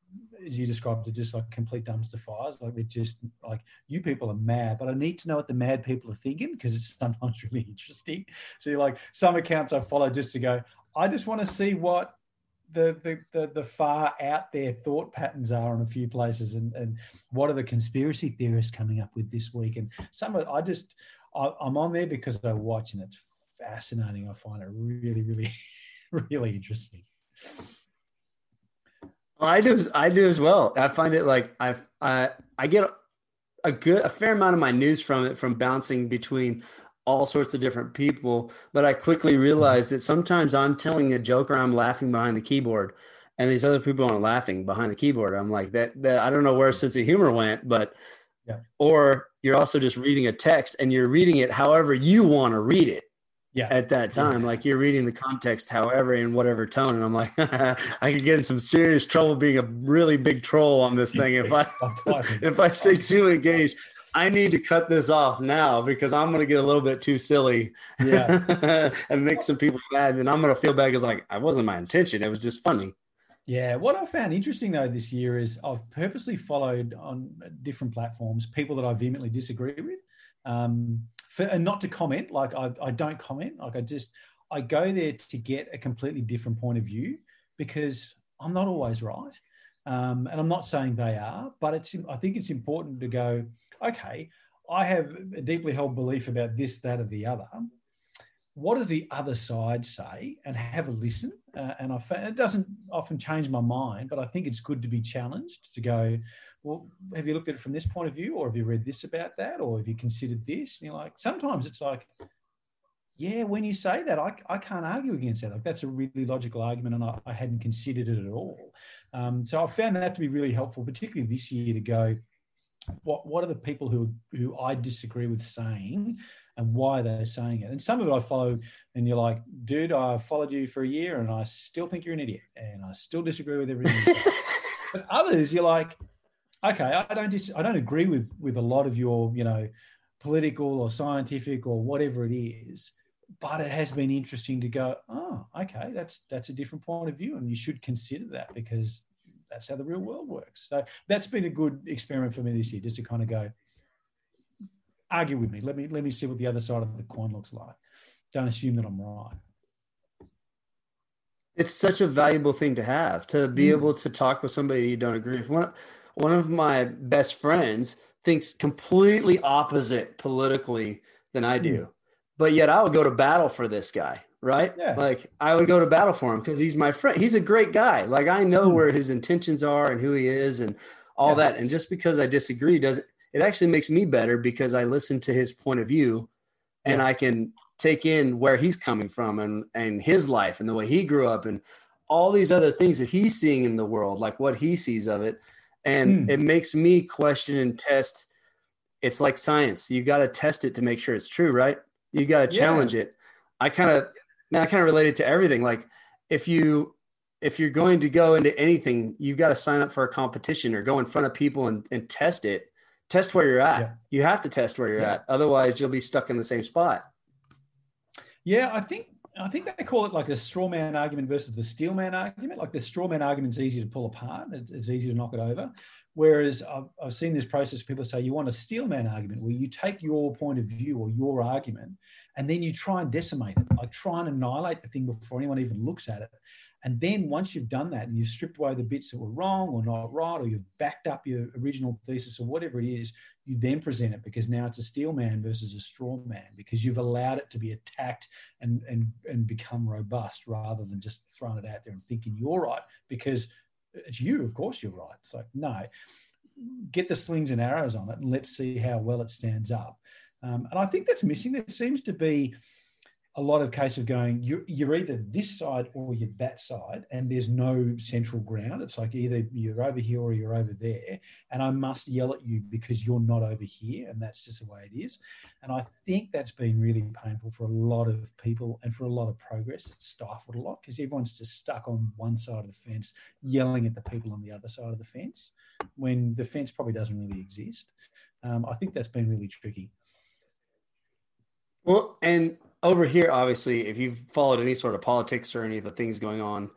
as you described, are just like complete dumpster fires. Like they're just like you people are mad, but I need to know what the mad people are thinking because it's sometimes really interesting. So you're like some accounts I follow just to go. I just want to see what the, the the far out there thought patterns are in a few places and and what are the conspiracy theorists coming up with this week and some of I just I, I'm on there because I watch and it's fascinating. I find it really, really, really interesting. I do. I do as well. I find it like I I I get a good a fair amount of my news from it from bouncing between all sorts of different people. But I quickly realized that sometimes I'm telling a joke or I'm laughing behind the keyboard, and these other people aren't laughing behind the keyboard. I'm like that. That I don't know where sense of humor went, but yeah. Or you're also just reading a text and you're reading it however you want to read it yeah. at that time. Yeah. Like you're reading the context, however, in whatever tone. And I'm like, I could get in some serious trouble being a really big troll on this thing if I if I stay too engaged. I need to cut this off now because I'm going to get a little bit too silly, yeah, and make some people mad, and I'm going to feel bad because like I wasn't my intention. It was just funny. Yeah, what I found interesting though this year is I've purposely followed on different platforms people that I vehemently disagree with um, for, and not to comment. Like I, I don't comment. Like I just I go there to get a completely different point of view because I'm not always right, um, and I'm not saying they are, but it's I think it's important to go. Okay, I have a deeply held belief about this, that, or the other. What does the other side say? And have a listen. Uh, and I it doesn't often change my mind, but I think it's good to be challenged to go well, have you looked at it from this point of view, or have you read this about that, or have you considered this? And you're like, sometimes it's like, yeah, when you say that, I, I can't argue against that. Like that's a really logical argument, and I, I hadn't considered it at all. Um, so I found that to be really helpful, particularly this year, to go, what what are the people who who I disagree with saying, and why they're saying it. And some of it I follow, and you're like, dude, I followed you for a year, and I still think you're an idiot, and I still disagree with everything. but others, you're like, okay, I don't dis- I don't agree with with a lot of your you know political or scientific or whatever it is, but it has been interesting to go, oh, okay, that's that's a different point of view, and you should consider that because that's how the real world works. So that's been a good experiment for me this year, just to kind of go, argue with me. Let me let me see what the other side of the coin looks like. Don't assume that I'm right. It's such a valuable thing to have to be mm. able to talk with somebody you don't agree with. One, one of my best friends thinks completely opposite politically than I do, mm. But yet I would go to battle for this guy. Right? Yeah. Like I would go to battle for him because he's my friend. He's a great guy. Like I know mm. where his intentions are and who he is and all yeah. that. And just because I disagree doesn't it actually makes me better because I listen to his point of view and I can take in where he's coming from and and his life and the way he grew up and all these other things that he's seeing in the world, like what he sees of it. And mm. it makes me question and test. It's like science. You got to test it to make sure it's true, right? You got to challenge yeah. it. I kind of, I kind of related to everything. Like if you, if you're going to go into anything, you've got to sign up for a competition or go in front of people and, and test it test where you're at. Yeah. You have to test where you're yeah. at. Otherwise, you'll be stuck in the same spot. Yeah, I think I think they call it like the straw man argument versus the steel man argument. Like the straw man argument is easy to pull apart; it's, it's easy to knock it over. Whereas I've, I've seen this process. People say you want a steel man argument where you take your point of view or your argument, and then you try and decimate it, like try and annihilate the thing before anyone even looks at it. And then once you've done that and you've stripped away the bits that were wrong or not right, or you've backed up your original thesis or whatever it is, you then present it because now it's a steel man versus a straw man because you've allowed it to be attacked and, and, and become robust rather than just throwing it out there and thinking you're right because it's you, of course you're right. It's like, no, get the slings and arrows on it and let's see how well it stands up. Um, and I think that's missing. There seems to be a lot of case of going you're, you're either this side or you're that side and there's no central ground. It's like either you're over here or you're over there and i must yell at you because you're not over here and that's just the way it is. And i think that's been really painful for a lot of people and for a lot of progress. It's stifled a lot because everyone's just stuck on one side of the fence yelling at the people on the other side of the fence when the fence probably doesn't really exist. Um, i think that's been really tricky. Well and over here, obviously, if you've followed any sort of politics or any of the things going on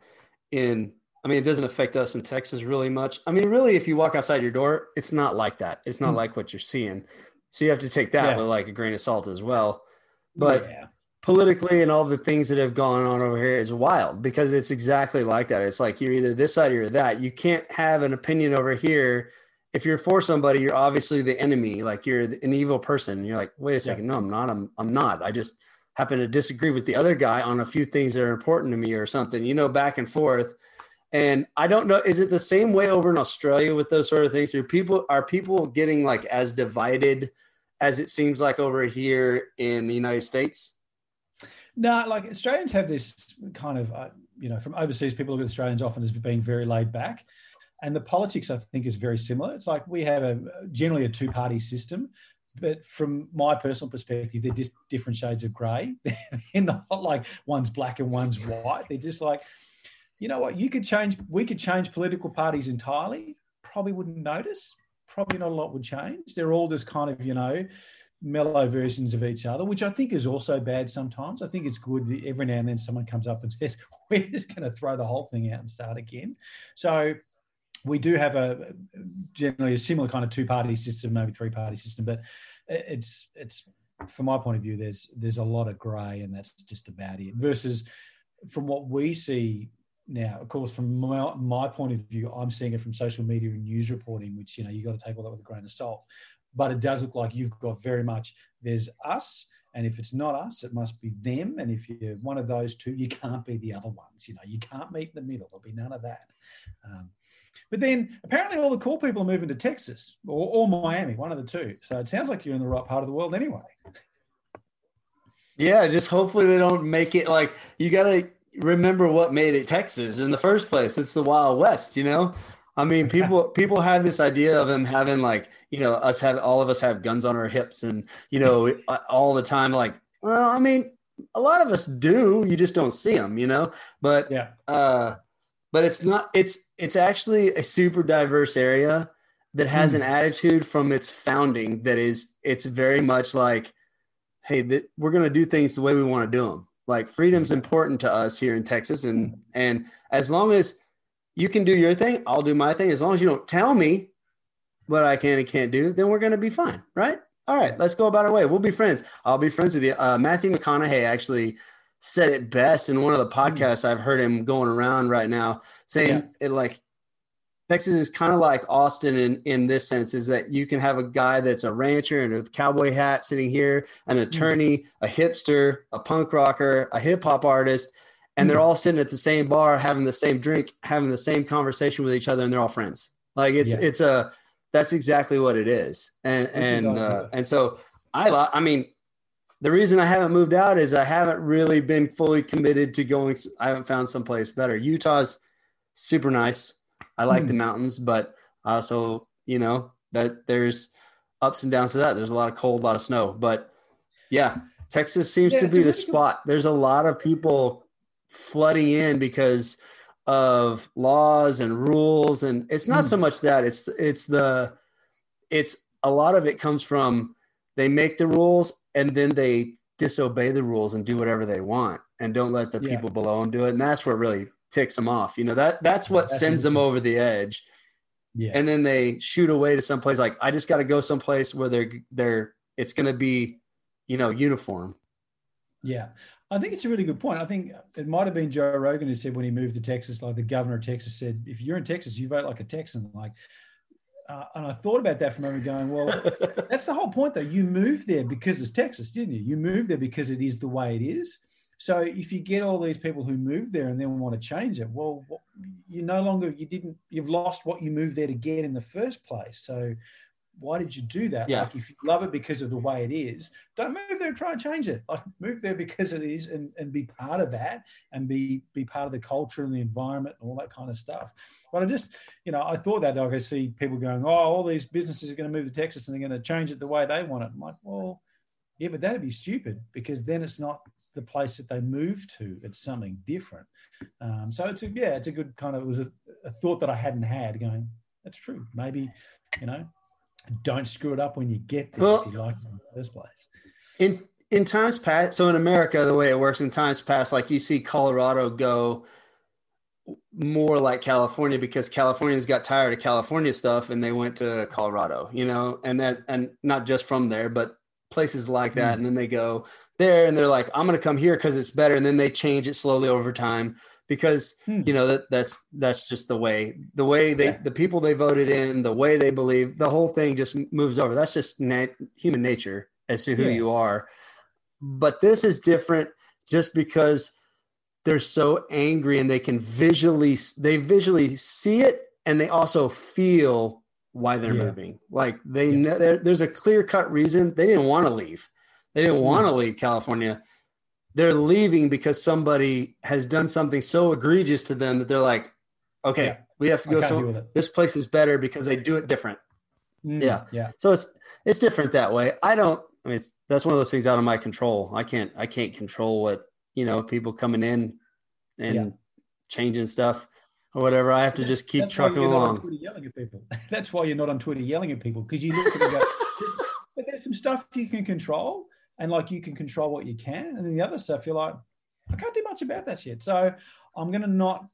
in, I mean, it doesn't affect us in Texas really much. I mean, really, if you walk outside your door, it's not like that. It's not mm like what you're seeing. So you have to take that yeah. with like a grain of salt as well. But yeah. politically and all the things that have gone on over here is wild because it's exactly like that. It's like you're either this side or that. You can't have an opinion over here. If you're for somebody, you're obviously the enemy. Like you're an evil person. You're like, wait a second, yeah. no, I'm not. I'm I'm not. I just happen to disagree with the other guy on a few things that are important to me or something, you know, back and forth. And I don't know, is it the same way over in Australia with those sort of things? Are people are people getting like as divided as it seems like over here in the United States? No, like Australians have this kind of, uh, you know, from overseas, people look at Australians often as being very laid back. And the politics, I think, is very similar. It's like we have a generally a two party system, but from my personal perspective, they're just different shades of grey. they're not like one's black and one's white. They're just like, you know what, you could change, we could change political parties entirely, probably wouldn't notice, probably not a lot would change. They're all just kind of, you know, mellow versions of each other, which I think is also bad sometimes. I think it's good that every now and then someone comes up and says, we're just going to throw the whole thing out and start again. So we do have a generally a similar kind of two party system, maybe three party system, but it's, it's, from my point of view, there's there's a lot of grey, and that's just about it. Versus from what we see now, of course, from my, my, point of view, I'm seeing it from social media and news reporting, which you know you got to take all that with a grain of salt. But it does look like you've got very much there's us, and if it's not us, it must be them. And if you're one of those two, you can't be the other ones. You know, you can't meet in the middle. There'll be none of that. Um, but then apparently all the cool people are moving to Texas or, or Miami, one of the two. So it sounds like you're in the right part of the world anyway. Yeah, just hopefully they don't make it like you got to remember what made it Texas in the first place. It's the Wild West, you know. I mean, people people have this idea of them having like you know us have all of us have guns on our hips and you know all the time. Like, well, I mean, a lot of us do. You just don't see them, you know. But yeah, uh, but it's not. It's it's actually a super diverse area that has mm. an attitude from its founding that is it's very much like, hey, th- we're going to do things the way we want to do them like freedom's important to us here in Texas, and and as long as you can do your thing, I'll do my thing. As long as you don't tell me what I can and can't do, then we're going to be fine, right? All right, let's go about our way. We'll be friends. I'll be friends with you. Uh, Matthew McConaughey actually said it best in one of the podcasts I've heard him going around right now, saying yeah. it like Texas is kind of like Austin in, in this sense is that you can have a guy that's a rancher and a cowboy hat sitting here, an mm. attorney, a hipster, a punk rocker, a hip hop artist, and they're mm. all sitting at the same bar having the same drink, having the same conversation with each other, and they're all friends. Like it's yeah. it's a that's exactly what it is, and Which and is uh, and so I I mean the reason I haven't moved out is I haven't really been fully committed to going. I haven't found someplace better. Utah's super nice I like the hmm. mountains, but also, you know, that there's ups and downs to that. There's a lot of cold, a lot of snow, but yeah, Texas seems yeah, to be the spot. There's a lot of people flooding in because of laws and rules and it's not so hmm. much that it's it's the it's a lot of it comes from they make the rules and then they disobey the rules and do whatever they want and don't let the yeah. people below them do it and that's what really ticks them off. You know, that that's what that's sends them over the edge. Yeah. And then they shoot away to some place like I just got to go someplace where they're they're it's going to be, you know, uniform. Yeah. I think it's a really good point. I think it might have been Joe Rogan who said when he moved to Texas, like the governor of Texas said, if you're in Texas, you vote like a Texan. Like, uh, and I thought about that for a moment going, well, that's the whole point though. You moved there because it's Texas, didn't you? You moved there because it is the way it is. So if you get all these people who move there and then want to change it, well, you no longer you didn't you've lost what you moved there to get in the first place. So why did you do that? Yeah. Like if you love it because of the way it is, don't move there and try and change it. Like move there because it is and, and be part of that and be be part of the culture and the environment and all that kind of stuff. But I just, you know, I thought that like I see people going, Oh, all these businesses are going to move to Texas and they're going to change it the way they want it. I'm like, well, yeah, but that'd be stupid because then it's not the place that they move to. It's something different. Um, so it's a, yeah, it's a good kind of, it was a, a thought that I hadn't had going, that's true. Maybe, you know, don't screw it up when you get there well, if you like it in the first place. In, in times past, so in America, the way it works in times past, like you see Colorado go more like California because Californians got tired of California stuff and they went to Colorado, you know, and that, and not just from there, but places like that. Mm. And then they go, there and they're like i'm going to come here because it's better and then they change it slowly over time because hmm. you know that that's that's just the way the way they yeah. the people they voted in the way they believe the whole thing just moves over that's just nat- human nature as to who yeah. you are but this is different just because they're so angry and they can visually they visually see it and they also feel why they're yeah. moving. Like they know there's a clear cut reason they didn't want to leave. They didn't want to leave California. They're leaving because somebody has done something so egregious to them that they're like, okay, yeah. we have to go. So this place is better because they do it different. Mm, yeah, yeah. So it's it's different that way. I don't. I mean, it's that's one of those things out of my control. I can't I can't control what you know people coming in and yeah. changing stuff or whatever. I have to just keep trucking along. yelling at people. That's why you're not on Twitter yelling at people because you look at it go, but there's some stuff you can control and like you can control what you can. And then the other stuff you're like, I can't do much about that shit. So I'm going to not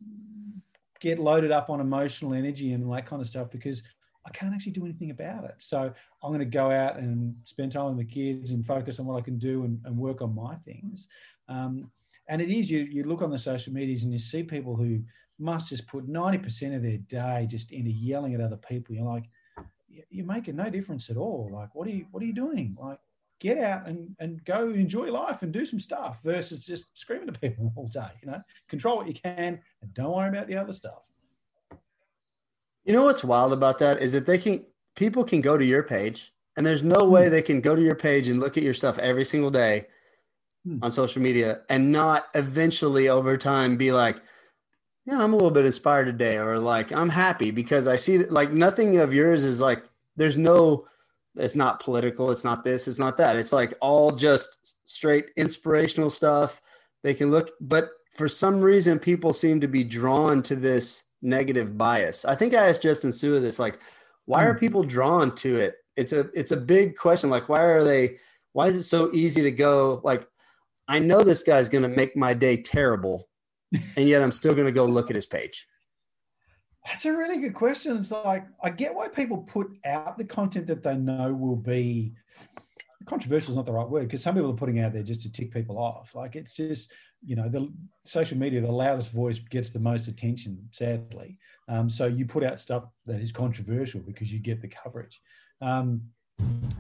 get loaded up on emotional energy and that kind of stuff because I can't actually do anything about it. So I'm going to go out and spend time with the kids and focus on what I can do and, and work on my things. Um, and it is you you look on the social medias and you see people who must just put 90% of their day just into yelling at other people. You're like, you're making no difference at all. Like, what are you what are you doing? Like, get out and, and go enjoy life and do some stuff versus just screaming to people all day. You know, control what you can and don't worry about the other stuff. You know what's wild about that is that they can people can go to your page and there's no way hmm. they can go to your page and look at your stuff every single day hmm. on social media and not eventually over time be like, yeah, I'm a little bit inspired today, or like I'm happy because I see that like nothing of yours is like there's no it's not political, it's not this, it's not that. It's like all just straight inspirational stuff. They can look, but for some reason, people seem to be drawn to this negative bias. I think I asked Justin Sua this, like, why are hmm. people drawn to it? It's a it's a big question. Like, why are they? Why is it so easy to go? Like, I know this guy's going to make my day terrible, and yet I'm still going to go look at his page. That's a really good question. It's like I get why people put out the content that they know will be controversial is not the right word because some people are putting out there just to tick people off. Like it's just you know the social media, the loudest voice gets the most attention. Sadly, um, so you put out stuff that is controversial because you get the coverage. Um,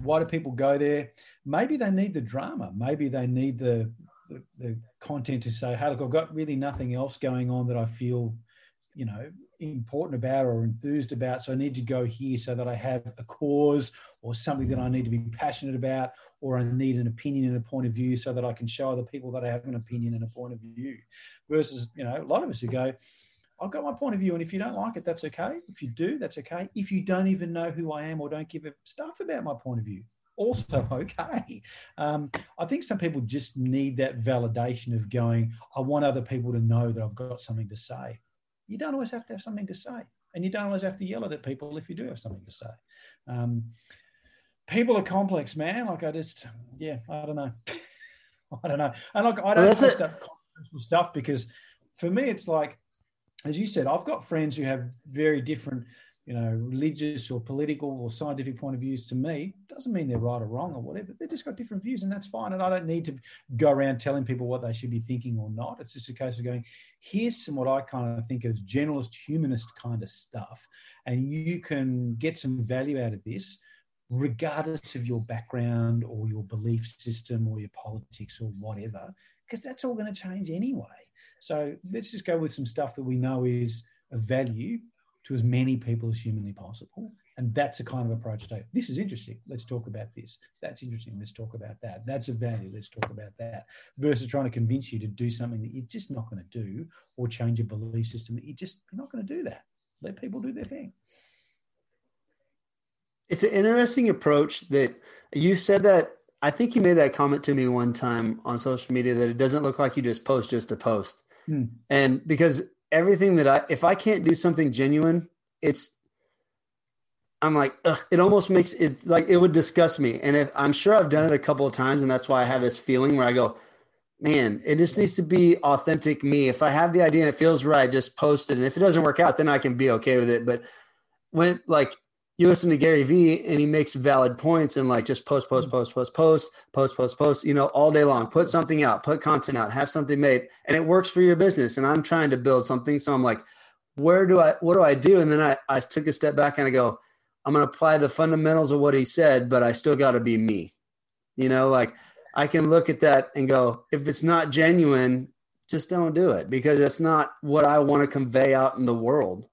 why do people go there? Maybe they need the drama. Maybe they need the, the, the content to say, "Hey, look, I've got really nothing else going on that I feel, you know, important about or enthused about. So I need to go here so that I have a cause or something that I need to be passionate about, or I need an opinion and a point of view so that I can show other people that I have an opinion and a point of view. Versus, you know, a lot of us who go, I've got my point of view, and if you don't like it, that's okay. If you do, that's okay. If you don't even know who I am or don't give a stuff about my point of view, also okay. Um, I think some people just need that validation of going, I want other people to know that I've got something to say you don't always have to have something to say. And you don't always have to yell at people if you do have something to say. Um, people are complex, man. Like I just, yeah, I don't know. I don't know. And like I don't well, post up stuff because for me, it's like, as you said, I've got friends who have very different you know, religious or political or scientific point of views to me doesn't mean they're right or wrong or whatever. They've just got different views, and that's fine. And I don't need to go around telling people what they should be thinking or not. It's just a case of going, here's some what I kind of think as generalist, humanist kind of stuff, and you can get some value out of this, regardless of your background or your belief system or your politics or whatever, because that's all going to change anyway. So let's just go with some stuff that we know is of value to as many people as humanly possible. And that's a kind of approach to take. This is interesting. Let's talk about this. That's interesting. Let's talk about that. That's a value. Let's talk about that. Versus trying to convince you to do something that you're just not going to do or change a belief system that you just you're not going to do that. Let people do their thing. It's an interesting approach that you said that I think you made that comment to me one time on social media that it doesn't look like you just post just to post. Hmm. And because everything that I if I can't do something genuine, it's I'm like, ugh, it almost makes it like it would disgust me. And if I'm sure I've done it a couple of times, and that's why I have this feeling where I go, man, it just needs to be authentic me. If I have the idea and it feels right, just post it. And if it doesn't work out, then I can be okay with it. But when like you listen to Gary Vee and he makes valid points and like just post, post, post, post, post, post, post, post, you know, all day long. Put something out, put content out, have something made, and it works for your business. And I'm trying to build something. So I'm like, where do I what do I do? And then I, I took a step back and I go, I'm gonna apply the fundamentals of what he said, but I still gotta be me. You know, like I can look at that and go, if it's not genuine, just don't do it because that's not what I want to convey out in the world.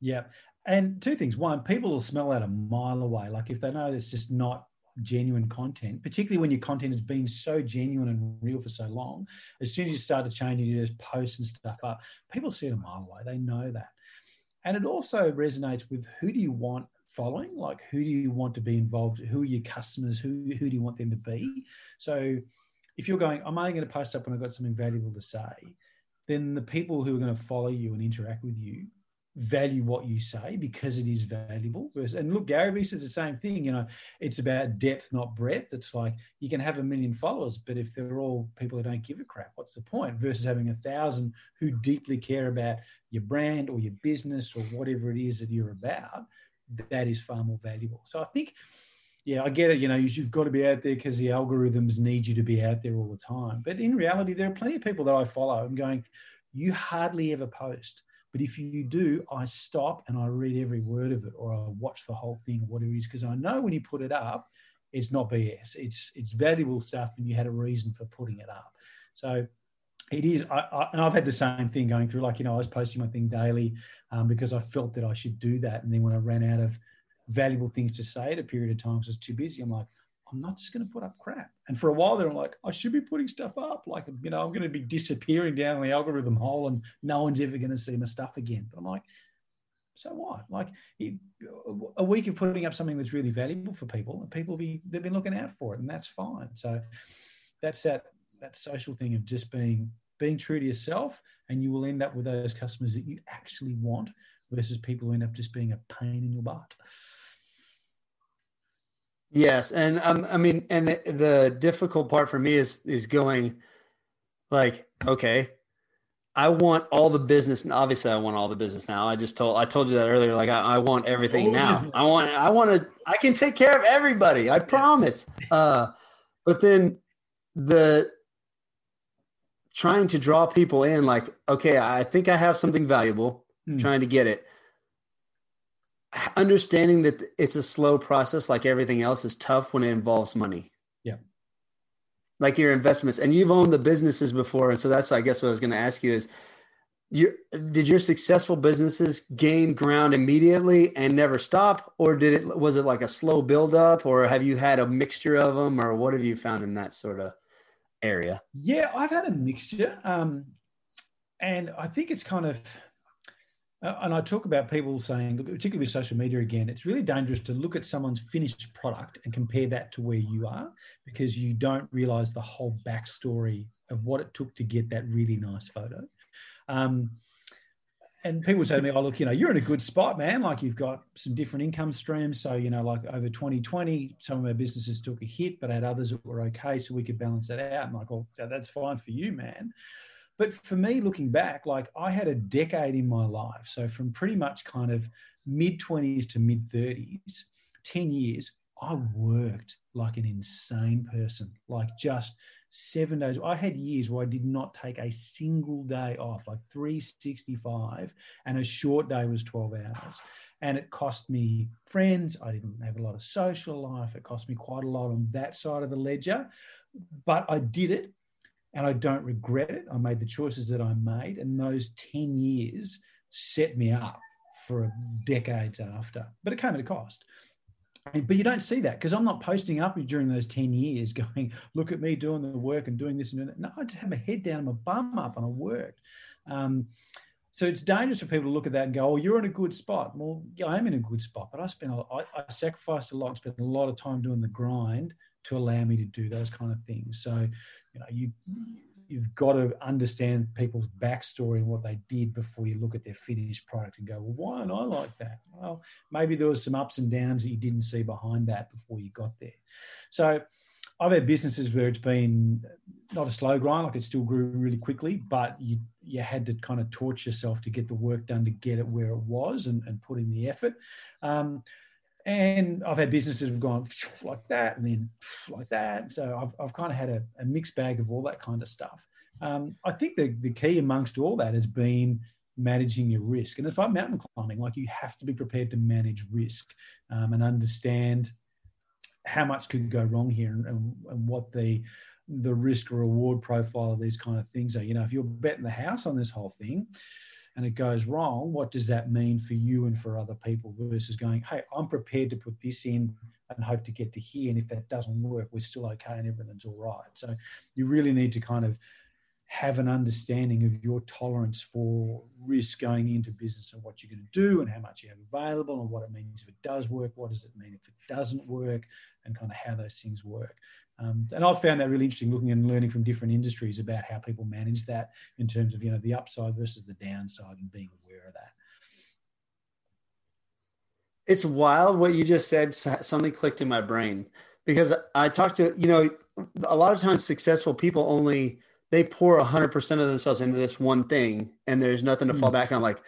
Yeah. And two things. One, people will smell that a mile away. Like if they know it's just not genuine content, particularly when your content has been so genuine and real for so long, as soon as you start to change, you just post and stuff up, people see it a mile away. They know that. And it also resonates with who do you want following? Like who do you want to be involved? Who are your customers? Who, who do you want them to be? So if you're going, I'm only going to post up when I've got something valuable to say, then the people who are going to follow you and interact with you value what you say because it is valuable. And look, Gary Vee says the same thing. You know, it's about depth, not breadth. It's like you can have a million followers, but if they're all people who don't give a crap, what's the point? Versus having a thousand who deeply care about your brand or your business or whatever it is that you're about. That is far more valuable. So I think, yeah, I get it. You know, you've got to be out there because the algorithms need you to be out there all the time. But in reality, there are plenty of people that I follow and going, you hardly ever post but if you do, I stop and I read every word of it or I watch the whole thing, whatever it is, because I know when you put it up, it's not BS. It's it's valuable stuff, and you had a reason for putting it up. So it is, I, I, and I've had the same thing going through. Like you know, I was posting my thing daily um, because I felt that I should do that, and then when I ran out of valuable things to say at a period of time, because I was too busy, I'm like, I'm not just going to put up crap. And for a while there, I'm like, I should be putting stuff up. Like, you know, I'm going to be disappearing down the algorithm hole and no one's ever going to see my stuff again. But I'm like, so what? Like a week of putting up something that's really valuable for people and people be, they've been looking out for it and that's fine. So that's that, that social thing of just being, being true to yourself and you will end up with those customers that you actually want versus people who end up just being a pain in your butt. Yes, and um, I mean, and the, the difficult part for me is is going like, okay, I want all the business, and obviously, I want all the business now. I just told I told you that earlier. Like, I, I want everything now. I want I want to I can take care of everybody. I promise. Uh, but then the trying to draw people in, like, okay, I think I have something valuable. Hmm. Trying to get it understanding that it's a slow process like everything else is tough when it involves money. Yeah. Like your investments. And you've owned the businesses before. And so that's i guess what i was going to ask you is your did your successful businesses gain ground immediately and never stop? Or did it was it like a slow build up or have you had a mixture of them? Or what have you found in that sort of area? Yeah i've had a mixture. Um, and i think it's kind of and I talk about people saying, particularly with social media again, it's really dangerous to look at someone's finished product and compare that to where you are because you don't realize the whole backstory of what it took to get that really nice photo. Um, and people say to me, "Oh, look, you know, you're in a good spot, man. Like you've got some different income streams. So, you know, like over 2020, some of our businesses took a hit, but had others that were okay, so we could balance that out." And like, "Oh, that's fine for you, man." But for me, looking back, like I had a decade in my life. So from pretty much kind of mid 20s to mid 30s, 10 years, I worked like an insane person, like just seven days. I had years where I did not take a single day off, like 365, and a short day was 12 hours. And it cost me friends. I didn't have a lot of social life. It cost me quite a lot on that side of the ledger. But I did it and I don't regret it. I made the choices that I made, and those 10 years set me up for decades after. But it came at a cost. But you don't see that because I'm not posting up during those 10 years going, look at me doing the work and doing this and doing that. No, I just have my head down, my bum up, and I worked. Um, so it's dangerous for people to look at that and go, "Oh, you're in a good spot." Well, yeah, I am in a good spot, but I spent, I, I sacrificed a lot, spent a lot of time doing the grind to allow me to do those kind of things. So, you know, you you've got to understand people's backstory and what they did before you look at their finished product and go, well, why don't I like that? Well, maybe there was some ups and downs that you didn't see behind that before you got there. So I've had businesses where it's been not a slow grind, like it still grew really quickly, but you you had to kind of torch yourself to get the work done to get it where it was and, and put in the effort. Um, and I've had businesses that have gone like that and then like that. So I've, I've kind of had a, a mixed bag of all that kind of stuff. Um, I think the, the key amongst all that has been managing your risk. And it's like mountain climbing, like you have to be prepared to manage risk um, and understand how much could go wrong here and, and, and what the the risk reward profile of these kind of things are. You know, if you're betting the house on this whole thing and it goes wrong, what does that mean for you and for other people versus going, hey, I'm prepared to put this in and hope to get to here. And if that doesn't work, we're still okay and everything's all right. So you really need to kind of have an understanding of your tolerance for risk going into business and what you're going to do and how much you have available and what it means if it does work, what does it mean if it doesn't work, and kind of how those things work. Um, and I've found that really interesting looking and learning from different industries about how people manage that in terms of, you know, the upside versus the downside and being aware of that. It's wild what you just said. Something clicked in my brain because I talked to, you know, a lot of times successful people only they pour 100% of themselves into this one thing and there's nothing to fall hmm. back on like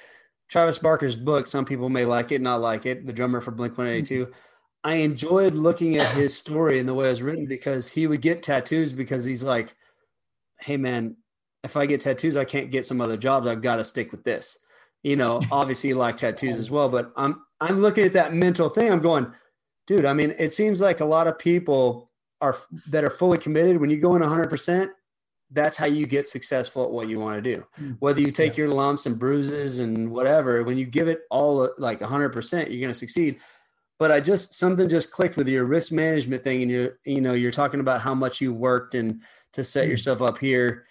travis barker's book some people may like it not like it the drummer for blink 182 mm-hmm. I enjoyed looking at his story and the way it was written because he would get tattoos because he's like hey man if i get tattoos i can't get some other jobs i've got to stick with this you know obviously he liked tattoos as well but i'm i'm looking at that mental thing i'm going dude i mean it seems like a lot of people are that are fully committed when you go in 100% that's how you get successful at what you want to do. Hmm. Whether you take yeah. your lumps and bruises and whatever, when you give it all like 100%, you're going to succeed. But I just something just clicked with your risk management thing, and you're you know you're talking about how much you worked and to set mm. yourself up here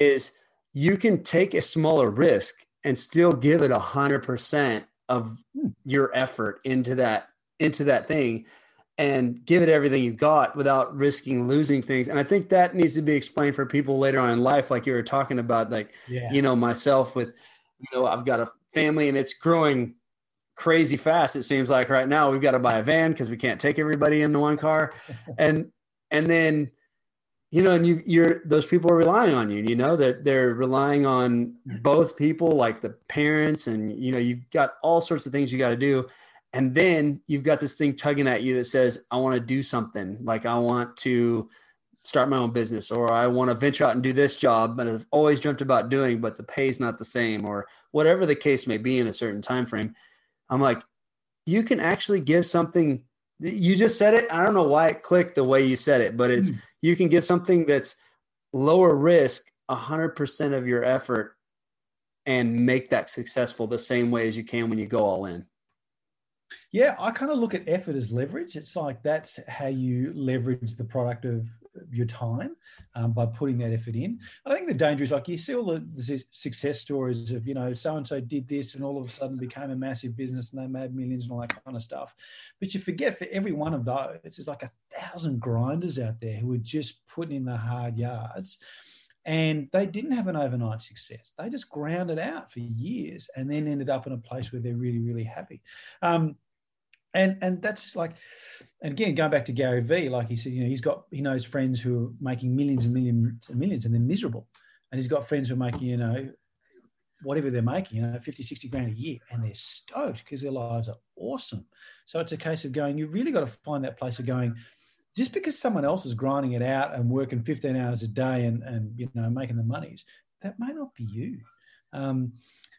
is you can take a smaller risk and still give it a hundred percent of hmm. your effort into that into that thing and give it everything you've got without risking losing things. And I think that needs to be explained for people later on in life, like you were talking about, like, yeah. you know, myself with, you know, I've got a family and it's growing crazy fast. It seems like right now we've got to buy a van because we can't take everybody in the one car. and, and then, you know, and you, you're, those people are relying on you, you know, that they're, they're relying on both people, like the parents and, you know, you've got all sorts of things you got to do and then you've got this thing tugging at you that says i want to do something like i want to start my own business or i want to venture out and do this job but i've always dreamt about doing but the pay's not the same or whatever the case may be in a certain time frame i'm like you can actually give something you just said it i don't know why it clicked the way you said it but it's mm. you can give something that's lower risk 100% of your effort and make that successful the same way as you can when you go all in yeah, I kind of look at effort as leverage. It's like that's how you leverage the product of your time um, by putting that effort in. I think the danger is like you see all the success stories of, you know, so and so did this and all of a sudden became a massive business and they made millions and all that kind of stuff. But you forget for every one of those, there's like a thousand grinders out there who are just putting in the hard yards and they didn't have an overnight success. They just ground it out for years and then ended up in a place where they're really, really happy. Um, and and that's like, and again, going back to Gary Vee, like he said, you know, he's got he knows friends who are making millions and millions and millions, and they're miserable, and he's got friends who are making, you know, whatever they're making, you know, 50, 60 grand a year, and they're stoked because their lives are awesome. So it's a case of going, you really got to find that place of going, just because someone else is grinding it out and working 15 hours a day and, and you know making the monies that may not be you um,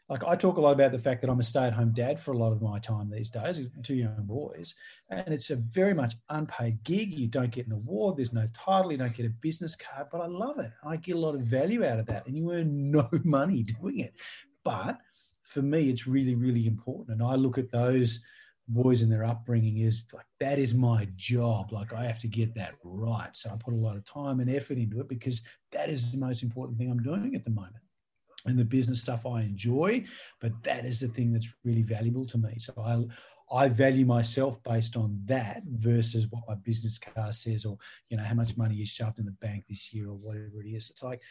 like i talk a lot about the fact that i'm a stay-at-home dad for a lot of my time these days two young boys and it's a very much unpaid gig. You don't get an award. There's no title. You don't get a business card but i love it. I get a lot of value out of that and you earn no money doing it. But for me it's really really important and i look at those boys and their upbringing is like that is my job. Like i have to get that right. So i put a lot of time and effort into it because that is the most important thing i'm doing at the moment and the business stuff i enjoy but that is the thing that's really valuable to me so i I value myself based on that versus what my business card says, or you know how much money you shoved in the bank this year, or whatever it is. It's like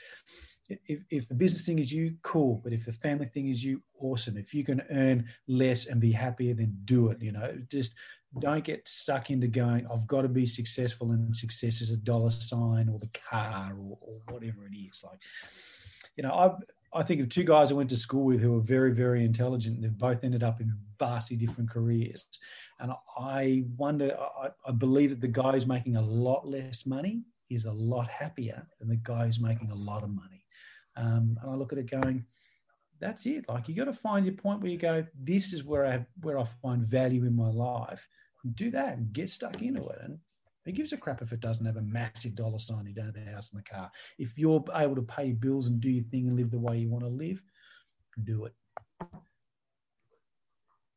if, if the business thing is you, cool. But if the family thing is you, awesome. If you can earn less and be happier, then do it. You know, just don't get stuck into going, I've got to be successful and success is a dollar sign or the car or, or whatever it is. Like, you know, I I think of two guys I went to school with who were very, very intelligent. They've both ended up in vastly different careers. And I wonder, I, I believe that the guy who's making a lot less money is a lot happier than the guy who's making a lot of money. Um, and I look at it going, that's it. Like you got to find your point where you go, this is where I where I find value in my life. Do that and get stuck into it. And Who gives a crap if it doesn't have a massive dollar sign? You don't have a house and the car. If you're able to pay bills and do your thing and live the way you want to live, do it.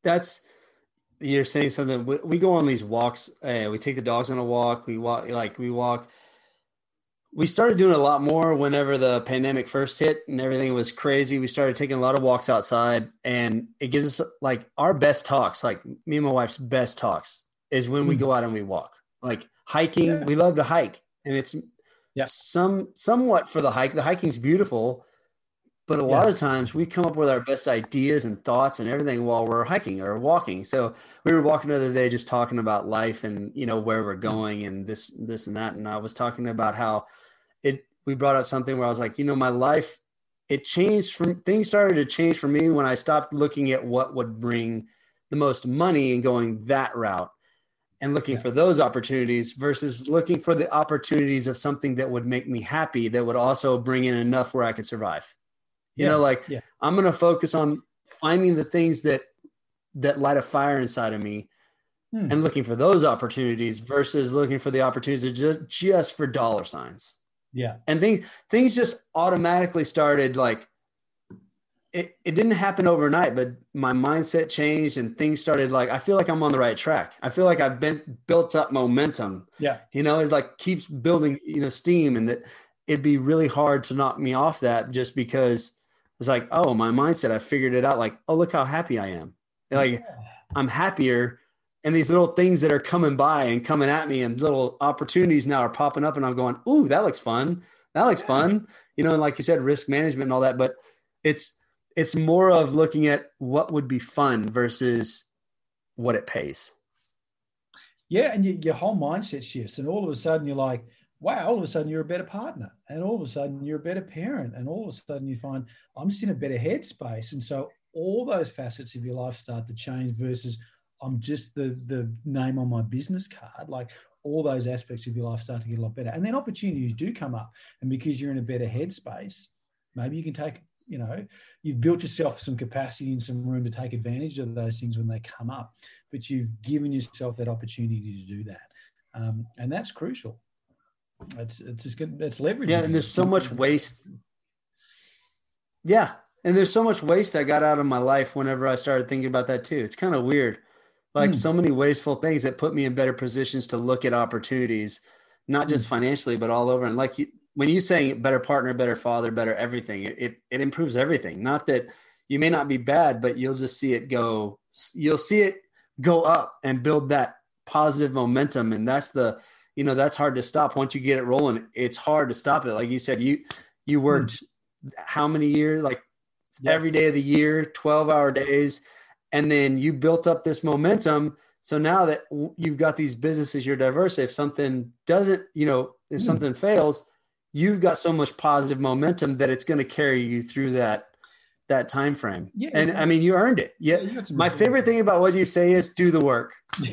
That's you're saying something. We, we go on these walks. Uh, we take the dogs on a walk. We walk like we walk. We started doing a lot more whenever the pandemic first hit and everything was crazy. We started taking a lot of walks outside, and it gives us like our best talks. Like me and my wife's best talks is when we hmm. go out and we walk. Like hiking, yeah. we love to hike, and it's yeah. some somewhat for the hike. The hiking's beautiful, but a lot of times we come up with our best ideas and thoughts and everything while we're hiking or walking. So we were walking the other day just talking about life and you know where we're going and this this and that. And I was talking about how it we brought up something where I was like, you know, my life it changed from things started to change for me when I stopped looking at what would bring the most money and going that route and looking yeah. for those opportunities versus looking for the opportunities of something that would make me happy that would also bring in enough where I could survive. You yeah. know, like yeah. I'm going to focus on finding the things that that light a fire inside of me hmm. and looking for those opportunities versus looking for the opportunities just just for dollar signs. Yeah. And things things just automatically started like it, it didn't happen overnight, but my mindset changed and things started like I feel like I'm on the right track. I feel like I've been built up momentum. Yeah. You know, it like keeps building, you know, steam and that it'd be really hard to knock me off that just because it's like, oh, my mindset, I figured it out. Like, oh, look how happy I am. Like, yeah. I'm happier. And these little things that are coming by and coming at me, and little opportunities now are popping up, and I'm going, ooh, that looks fun. That looks fun. You know, and like you said, risk management and all that. But it's it's more of looking at what would be fun versus what it pays. Yeah, and your, your whole mindset shifts, and all of a sudden you're like, wow, all of a sudden you're a better partner. And all of a sudden you're a better parent. And all of a sudden you find I'm just in a better headspace. And so all those facets of your life start to change versus I'm just the the name on my business card. Like all those aspects of your life start to get a lot better. And then opportunities do come up. And because you're in a better headspace, maybe you can take, you know, you've built yourself some capacity and some room to take advantage of those things when they come up. But you've given yourself that opportunity to do that. Um, and that's crucial. It's it's just good. It's leverage. Yeah, and there's so much waste. Yeah, and there's so much waste I got out of my life whenever I started thinking about that too. It's kind of weird, like mm. so many wasteful things that put me in better positions to look at opportunities, not just mm. financially, but all over. And like you, when you say better partner, better father, better everything, it, it it improves everything. Not that you may not be bad, but you'll just see it go. You'll see it go up and build that positive momentum, and that's the you know that's hard to stop once you get it rolling it's hard to stop it like you said you you hmm. worked how many years like every day of the year 12 hour days and then you built up this momentum so now that you've got these businesses you're diverse if something doesn't you know if mm. something fails you've got so much positive momentum that it's going to carry you through that that time frame yeah, and i mean you earned it yeah, yeah my favorite thing about what you say is do the work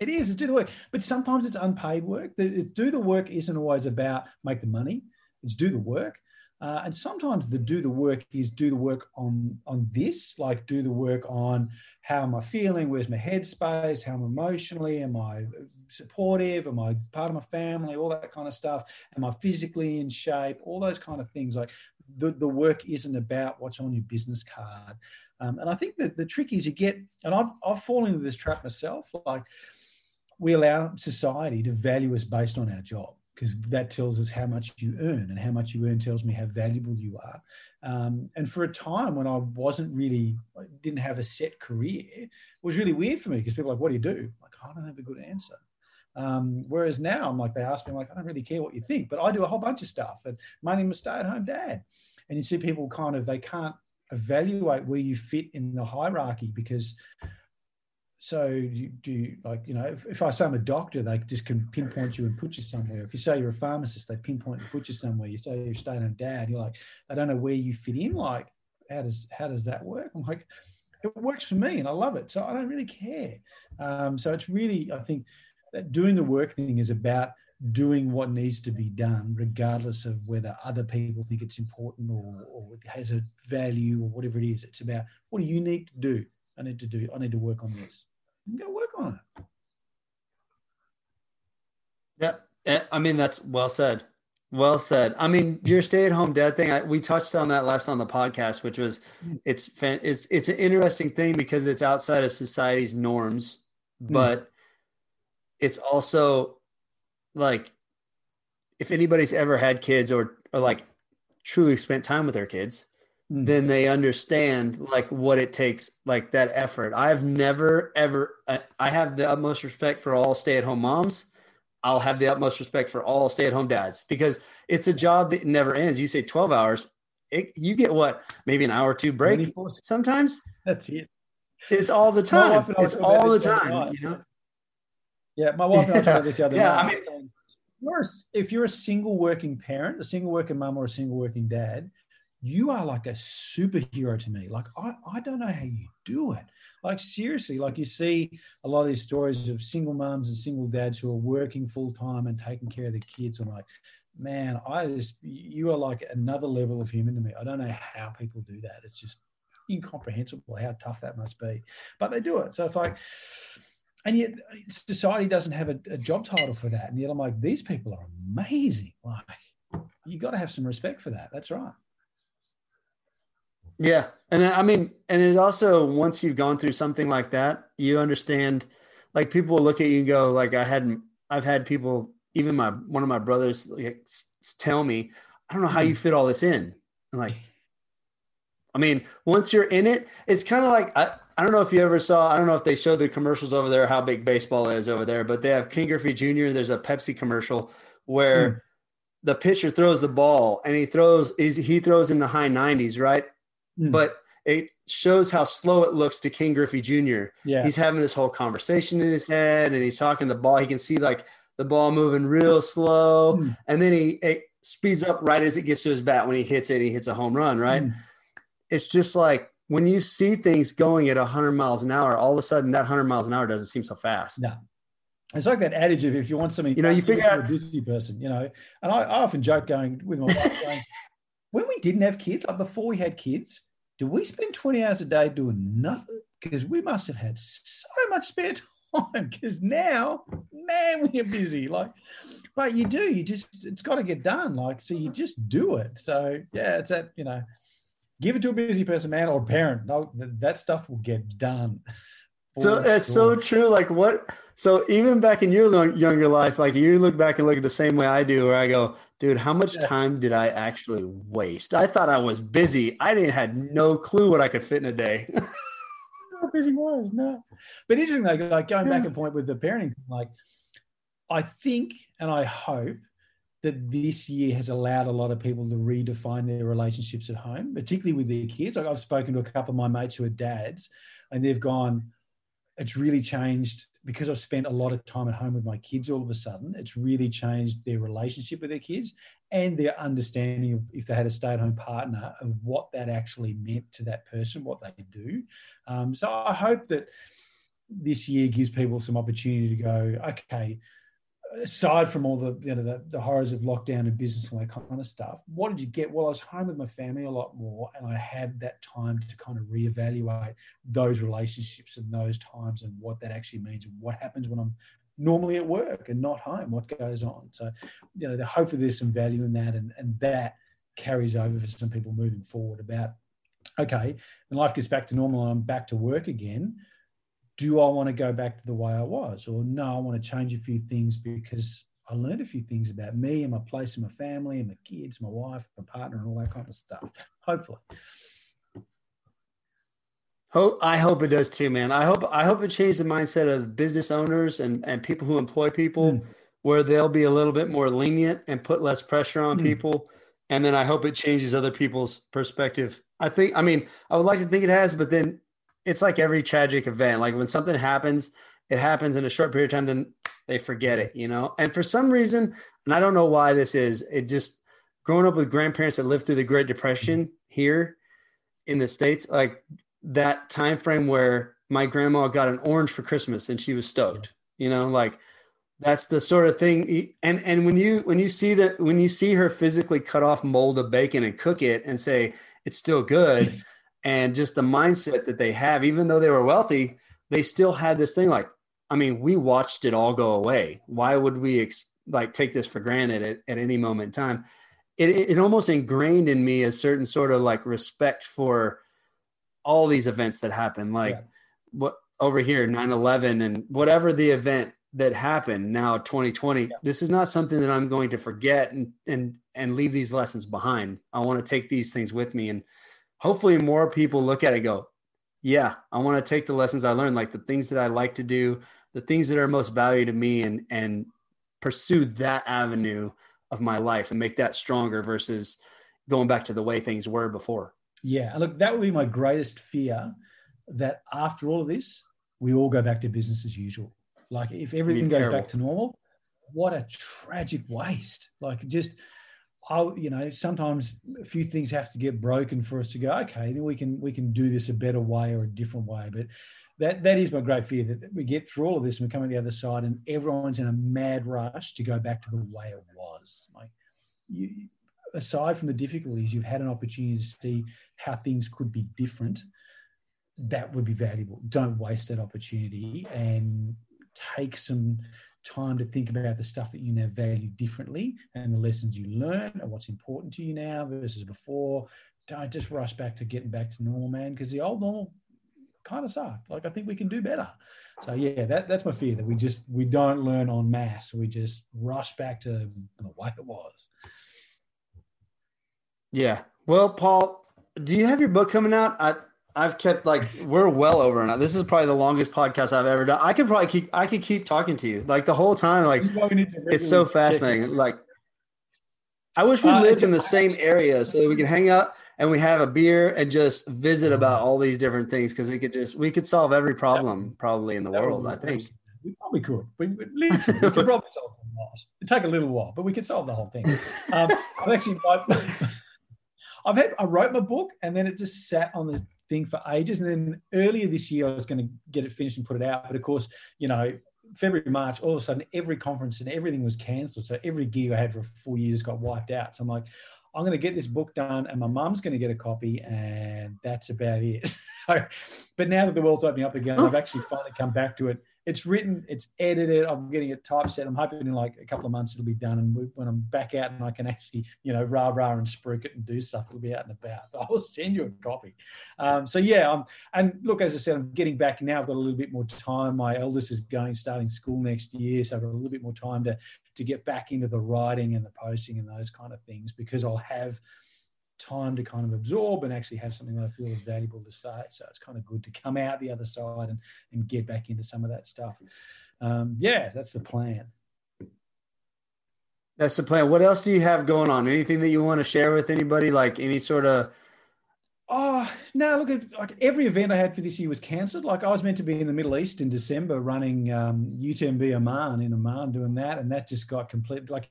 It is. It's do the work, but sometimes it's unpaid work. The, do the work isn't always about make the money. It's do the work, uh, and sometimes the do the work is do the work on on this, like do the work on how am I feeling, where's my headspace, how am I emotionally, am I supportive, am I part of my family, all that kind of stuff. Am I physically in shape? All those kind of things. Like the, the work isn't about what's on your business card. Um, and I think that the trick is you get, and I've, I've fallen into this trap myself. Like we allow society to value us based on our job because that tells us how much you earn and how much you earn tells me how valuable you are. Um, and for a time when i wasn't really I didn't have a set career it was really weird for me because people are like what do you do? Like i don't have a good answer. Um, whereas now i'm like they ask me I'm like i don't really care what you think but i do a whole bunch of stuff and my name is stay-at-home dad. And you see people kind of they can't evaluate where you fit in the hierarchy because so you do like you know if, if, i say i'm a doctor they just can pinpoint you and put you somewhere. If you say you're a pharmacist they pinpoint and put you somewhere. You say you're staying home dad you're like i don't know where you fit in like how does how does that work? I'm like it works for me and i love it so i don't really care. Um, so it's really i think that doing the work thing is about doing what needs to be done regardless of whether other people think it's important or, or it has a value or whatever it is. It's about what do you need to do? I need to do i need to work on this go work on it. Yeah, eh, I mean that's well said. Well said. I mean, your stay-at-home dad thing. I, we touched on that last on the podcast, which was it's it's it's an interesting thing because it's outside of society's norms, Hmm. but it's also like if anybody's ever had kids or or like truly spent time with their kids, Mm. Mm. then they understand like what it takes, like that effort. I've never ever. I, I have the utmost respect for all stay-at-home moms. I'll have the utmost respect for all stay-at-home dads because it's a job that never ends. You say twelve hours, it, you get what maybe an hour or two break 24 sometimes. That's it. It's all the time. wife and I It's were talking about all the this the other time. night. You know. Yeah, my wife and I talked about this the other Yeah, night. I mean- saying, you're a, if you're a single working parent, a single working mom or a single working dad, you are like a superhero to me. Like I, I don't know how you do it. Like seriously, like you see a lot of these stories of single moms and single dads who are working full time and taking care of their kids. I'm like, man, I just you are like another level of human to me. I don't know how people do that. It's just incomprehensible how tough that must be. But they do it. So it's like and yet uh, society doesn't have a, a job title for that. And yet I'm like, these people are amazing. Like you got to have some respect for that. That's right. Yeah. And I mean, and it also, once you've gone through something like that, you understand, like people will look at you and go, like, I hadn't, I've had people, even my, one of my brothers like, tell me, I don't know how you fit all this in. I'm like, I mean, once you're in it, it's kind of like, I, I don't know if you ever saw, I don't know if they showed the commercials over there, how big baseball is over there, but they have Ken Griffey Jr. There's a Pepsi commercial where Hmm. the pitcher throws the ball and he throws, he throws in the high 90s, right? Mm. but it shows how slow it looks to Ken Griffey Jr. Yeah. He's having this whole conversation in his head and he's talking the ball. He can see like the ball moving real slow. Mm. And then he it speeds up right as it gets to his bat. When he hits it, he hits a home run, right? Mm. It's just like when you see things going at 100 miles an hour, all of a sudden that 100 miles an hour doesn't seem so fast. No. It's like that adage of if you want something, You know, you figure out- a Disney person, you know. And I, I often joke going with my wife, going, when we didn't have kids, like before we had kids, did we spend 20 hours a day doing nothing? Because we must have had so much spare time. Because now, man, we are busy. Like, but you do, you just, it's got to get done. Like, so you just do it. So, yeah, it's that, you know, give it to a busy person, man, or parent. No, that stuff will get done. So it's so true. Like what? So even back in your younger life, like you look back and look at the same way I do, where I go, dude, how much time did I actually waste? I thought I was busy. I didn't had no clue what I could fit in a day. how busy was no but interesting though like going back a point with the parenting like i think and i hope that this year has allowed a lot of people to redefine their relationships at home particularly with their kids like i've spoken to a couple of my mates who are dads and they've gone it's really changed because I've spent a lot of time at home with my kids all of a sudden, it's really changed their relationship with their kids and their understanding of if they had a stay at home partner of what that actually meant to that person, what they do. Um, so I hope that this year gives people some opportunity to go, okay, aside from all the you know the, the horrors of lockdown and business and that kind of stuff, what did you get? Well, I was home with my family a lot more, and I had that time to kind of reevaluate those relationships and those times and what that actually means and what happens when I'm normally at work and not home, what goes on. So, you know, the hopefully there's some value in that and, and that carries over for some people moving forward about, okay, when life gets back to normal I'm back to work again, do I want to go back to the way I was? Or no, I want to change a few things because I learned a few things about me and my place and my family and my kids, my wife, my partner, and all that kind of stuff. Hopefully. Hope I hope it does too, man. I hope I hope it changed the mindset of business owners and and people who employ people, Mm. where they'll be a little bit more lenient and put less pressure on Mm. people. And then I hope it changes other people's perspective. I think, I mean, I would like to think it has, but then it's like every tragic event. Like when something happens, it happens in a short period of time, then they forget it, you know? And for some reason, and I don't know why this is, it just growing up with grandparents that lived through the Great Depression here in the States, like that time frame where my grandma got an orange for Christmas and she was stoked, you know, like that's the sort of thing and and when you when you see that when you see her physically cut off mold of bacon and cook it and say it's still good and just the mindset that they have even though they were wealthy they still had this thing like i mean we watched it all go away why would we ex- like take this for granted at, at any moment in time. It, it almost ingrained in me a certain sort of like respect for all these events that happen, like yeah. what over here, 9 11, and whatever the event that happened now 2020 yeah. this is not something that i'm going to forget and and and leave these lessons behind i want to take these things with me and hopefully more people look at it go yeah i want to take the lessons i learned like the things that i like to do the things that are most valued to me and and pursue that avenue of my life and make that stronger versus going back to the way things were before. Yeah look that would be my greatest fear that after all of this we all go back to business as usual. Like if everything goes back to normal, what a tragic waste. Like just I, you know, sometimes a few things have to get broken for us to go, okay, then we can we can do this a better way or a different way. But that that is my great fear that we get through all of this and we come on the other side and everyone's in a mad rush to go back to the way it was. Like you aside from the difficulties, you've had an opportunity to see how things could be different. That would be valuable. Don't waste that opportunity and take some time to think about the stuff that you now value differently and the lessons you learn and what's important to you now versus before. Don't just rush back to getting back to normal, man, because the old normal kind of sucked. Like I think we can do better. So yeah, that, that's my fear that we just we don't learn on mass. We just rush back to the way it was. Yeah. Well, Paul, do you have your book coming out? I I've kept like we're well over now. This is probably the longest podcast I've ever done. I could probably keep I could keep talking to you like the whole time. Like it's so fascinating. Like I wish we uh, lived in the same area so that we can hang out and we have a beer and just visit about all these different things because we could just we could solve every problem probably in the world. I think we probably could. We, we, we could probably solve them. It'd take a little while, but we could solve the whole thing. Um, I've actually. I've, I've had I wrote my book and then it just sat on the thing for ages. And then earlier this year, I was going to get it finished and put it out. But of course, you know, February, March, all of a sudden, every conference and everything was cancelled. So every gig I had for four years got wiped out. So I'm like, I'm going to get this book done, and my mum's going to get a copy, and that's about it. but now that the world's opening up again, I've oh. actually finally come back to it it's written, it's edited. I'm getting it typeset. I'm hoping in like a couple of months it'll be done. And when I'm back out and I can actually, you know, rah rah and spruik it and do stuff, it'll be out and about. I'll send you a copy. Um, so yeah, um, and look, as I said, I'm getting back now. I've got a little bit more time. My eldest is going starting school next year, so I've got a little bit more time to to get back into the writing and the posting and those kind of things because I'll have time to kind of absorb and actually have something that I feel is valuable to say. So it's kind of good to come out the other side and, and get back into some of that stuff. Um, yeah, that's the plan. That's the plan. What else do you have going on? Anything that you want to share with anybody? Like any sort of Oh no! Look at like every event I had for this year was cancelled. Like I was meant to be in the Middle East in December, running um, UTMB Amman in Amman, doing that, and that just got complete. Like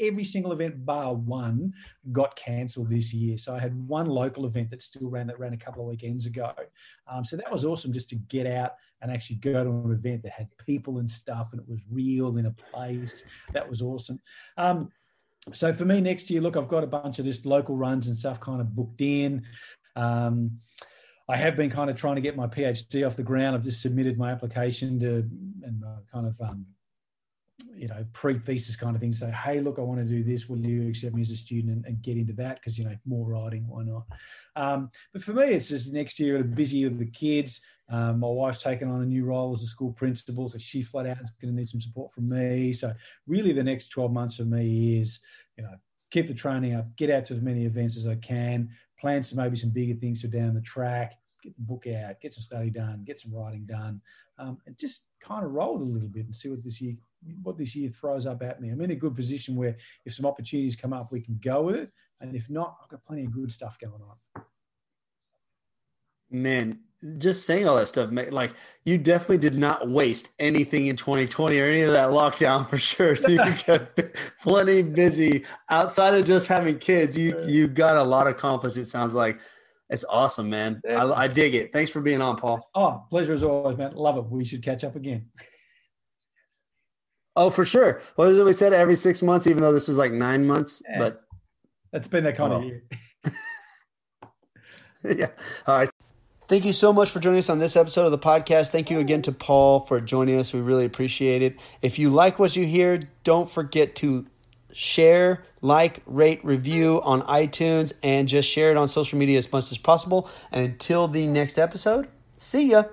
every single event bar one got cancelled this year. So I had one local event that still ran that ran a couple of weekends ago. Um, so that was awesome just to get out and actually go to an event that had people and stuff and it was real in a place. That was awesome. Um, so for me next year, look, I've got a bunch of just local runs and stuff kind of booked in. Um, I have been kind of trying to get my PhD off the ground. I've just submitted my application to and kind of um, you know, pre-thesis kind of thing. Say, hey, look, I want to do this. Will you accept me as a student and, and get into that? Because you know, more writing, why not? Um, but for me, it's just next year, a busy year with the kids. Um, my wife's taken on a new role as a school principal, so she's flat out is going to need some support from me. So really, the next 12 months for me is, you know, keep the training up, get out to as many events as I can, plan some maybe some bigger things for down the track, get the book out, get some study done, get some writing done, um, and just kind of roll a little bit and see what this year what this year throws up at me. I'm in a good position where if some opportunities come up, we can go with it, and if not, I've got plenty of good stuff going on. Man, just saying all that stuff, like you definitely did not waste anything in 2020 or any of that lockdown for sure. You kept plenty busy outside of just having kids. You you got a lot accomplished. It sounds like it's awesome, man. I, I dig it. Thanks for being on, Paul. Oh, pleasure as always, man. Love it. We should catch up again. Oh, for sure. What is it we said every six months, even though this was like nine months? Yeah. But it's been that kind well. of oh. year. yeah. All right. Thank you so much for joining us on this episode of the podcast. Thank you again to Paul for joining us. We really appreciate it. If you like what you hear, don't forget to share, like, rate, review on iTunes, and just share it on social media as much as possible. And until the next episode, see ya.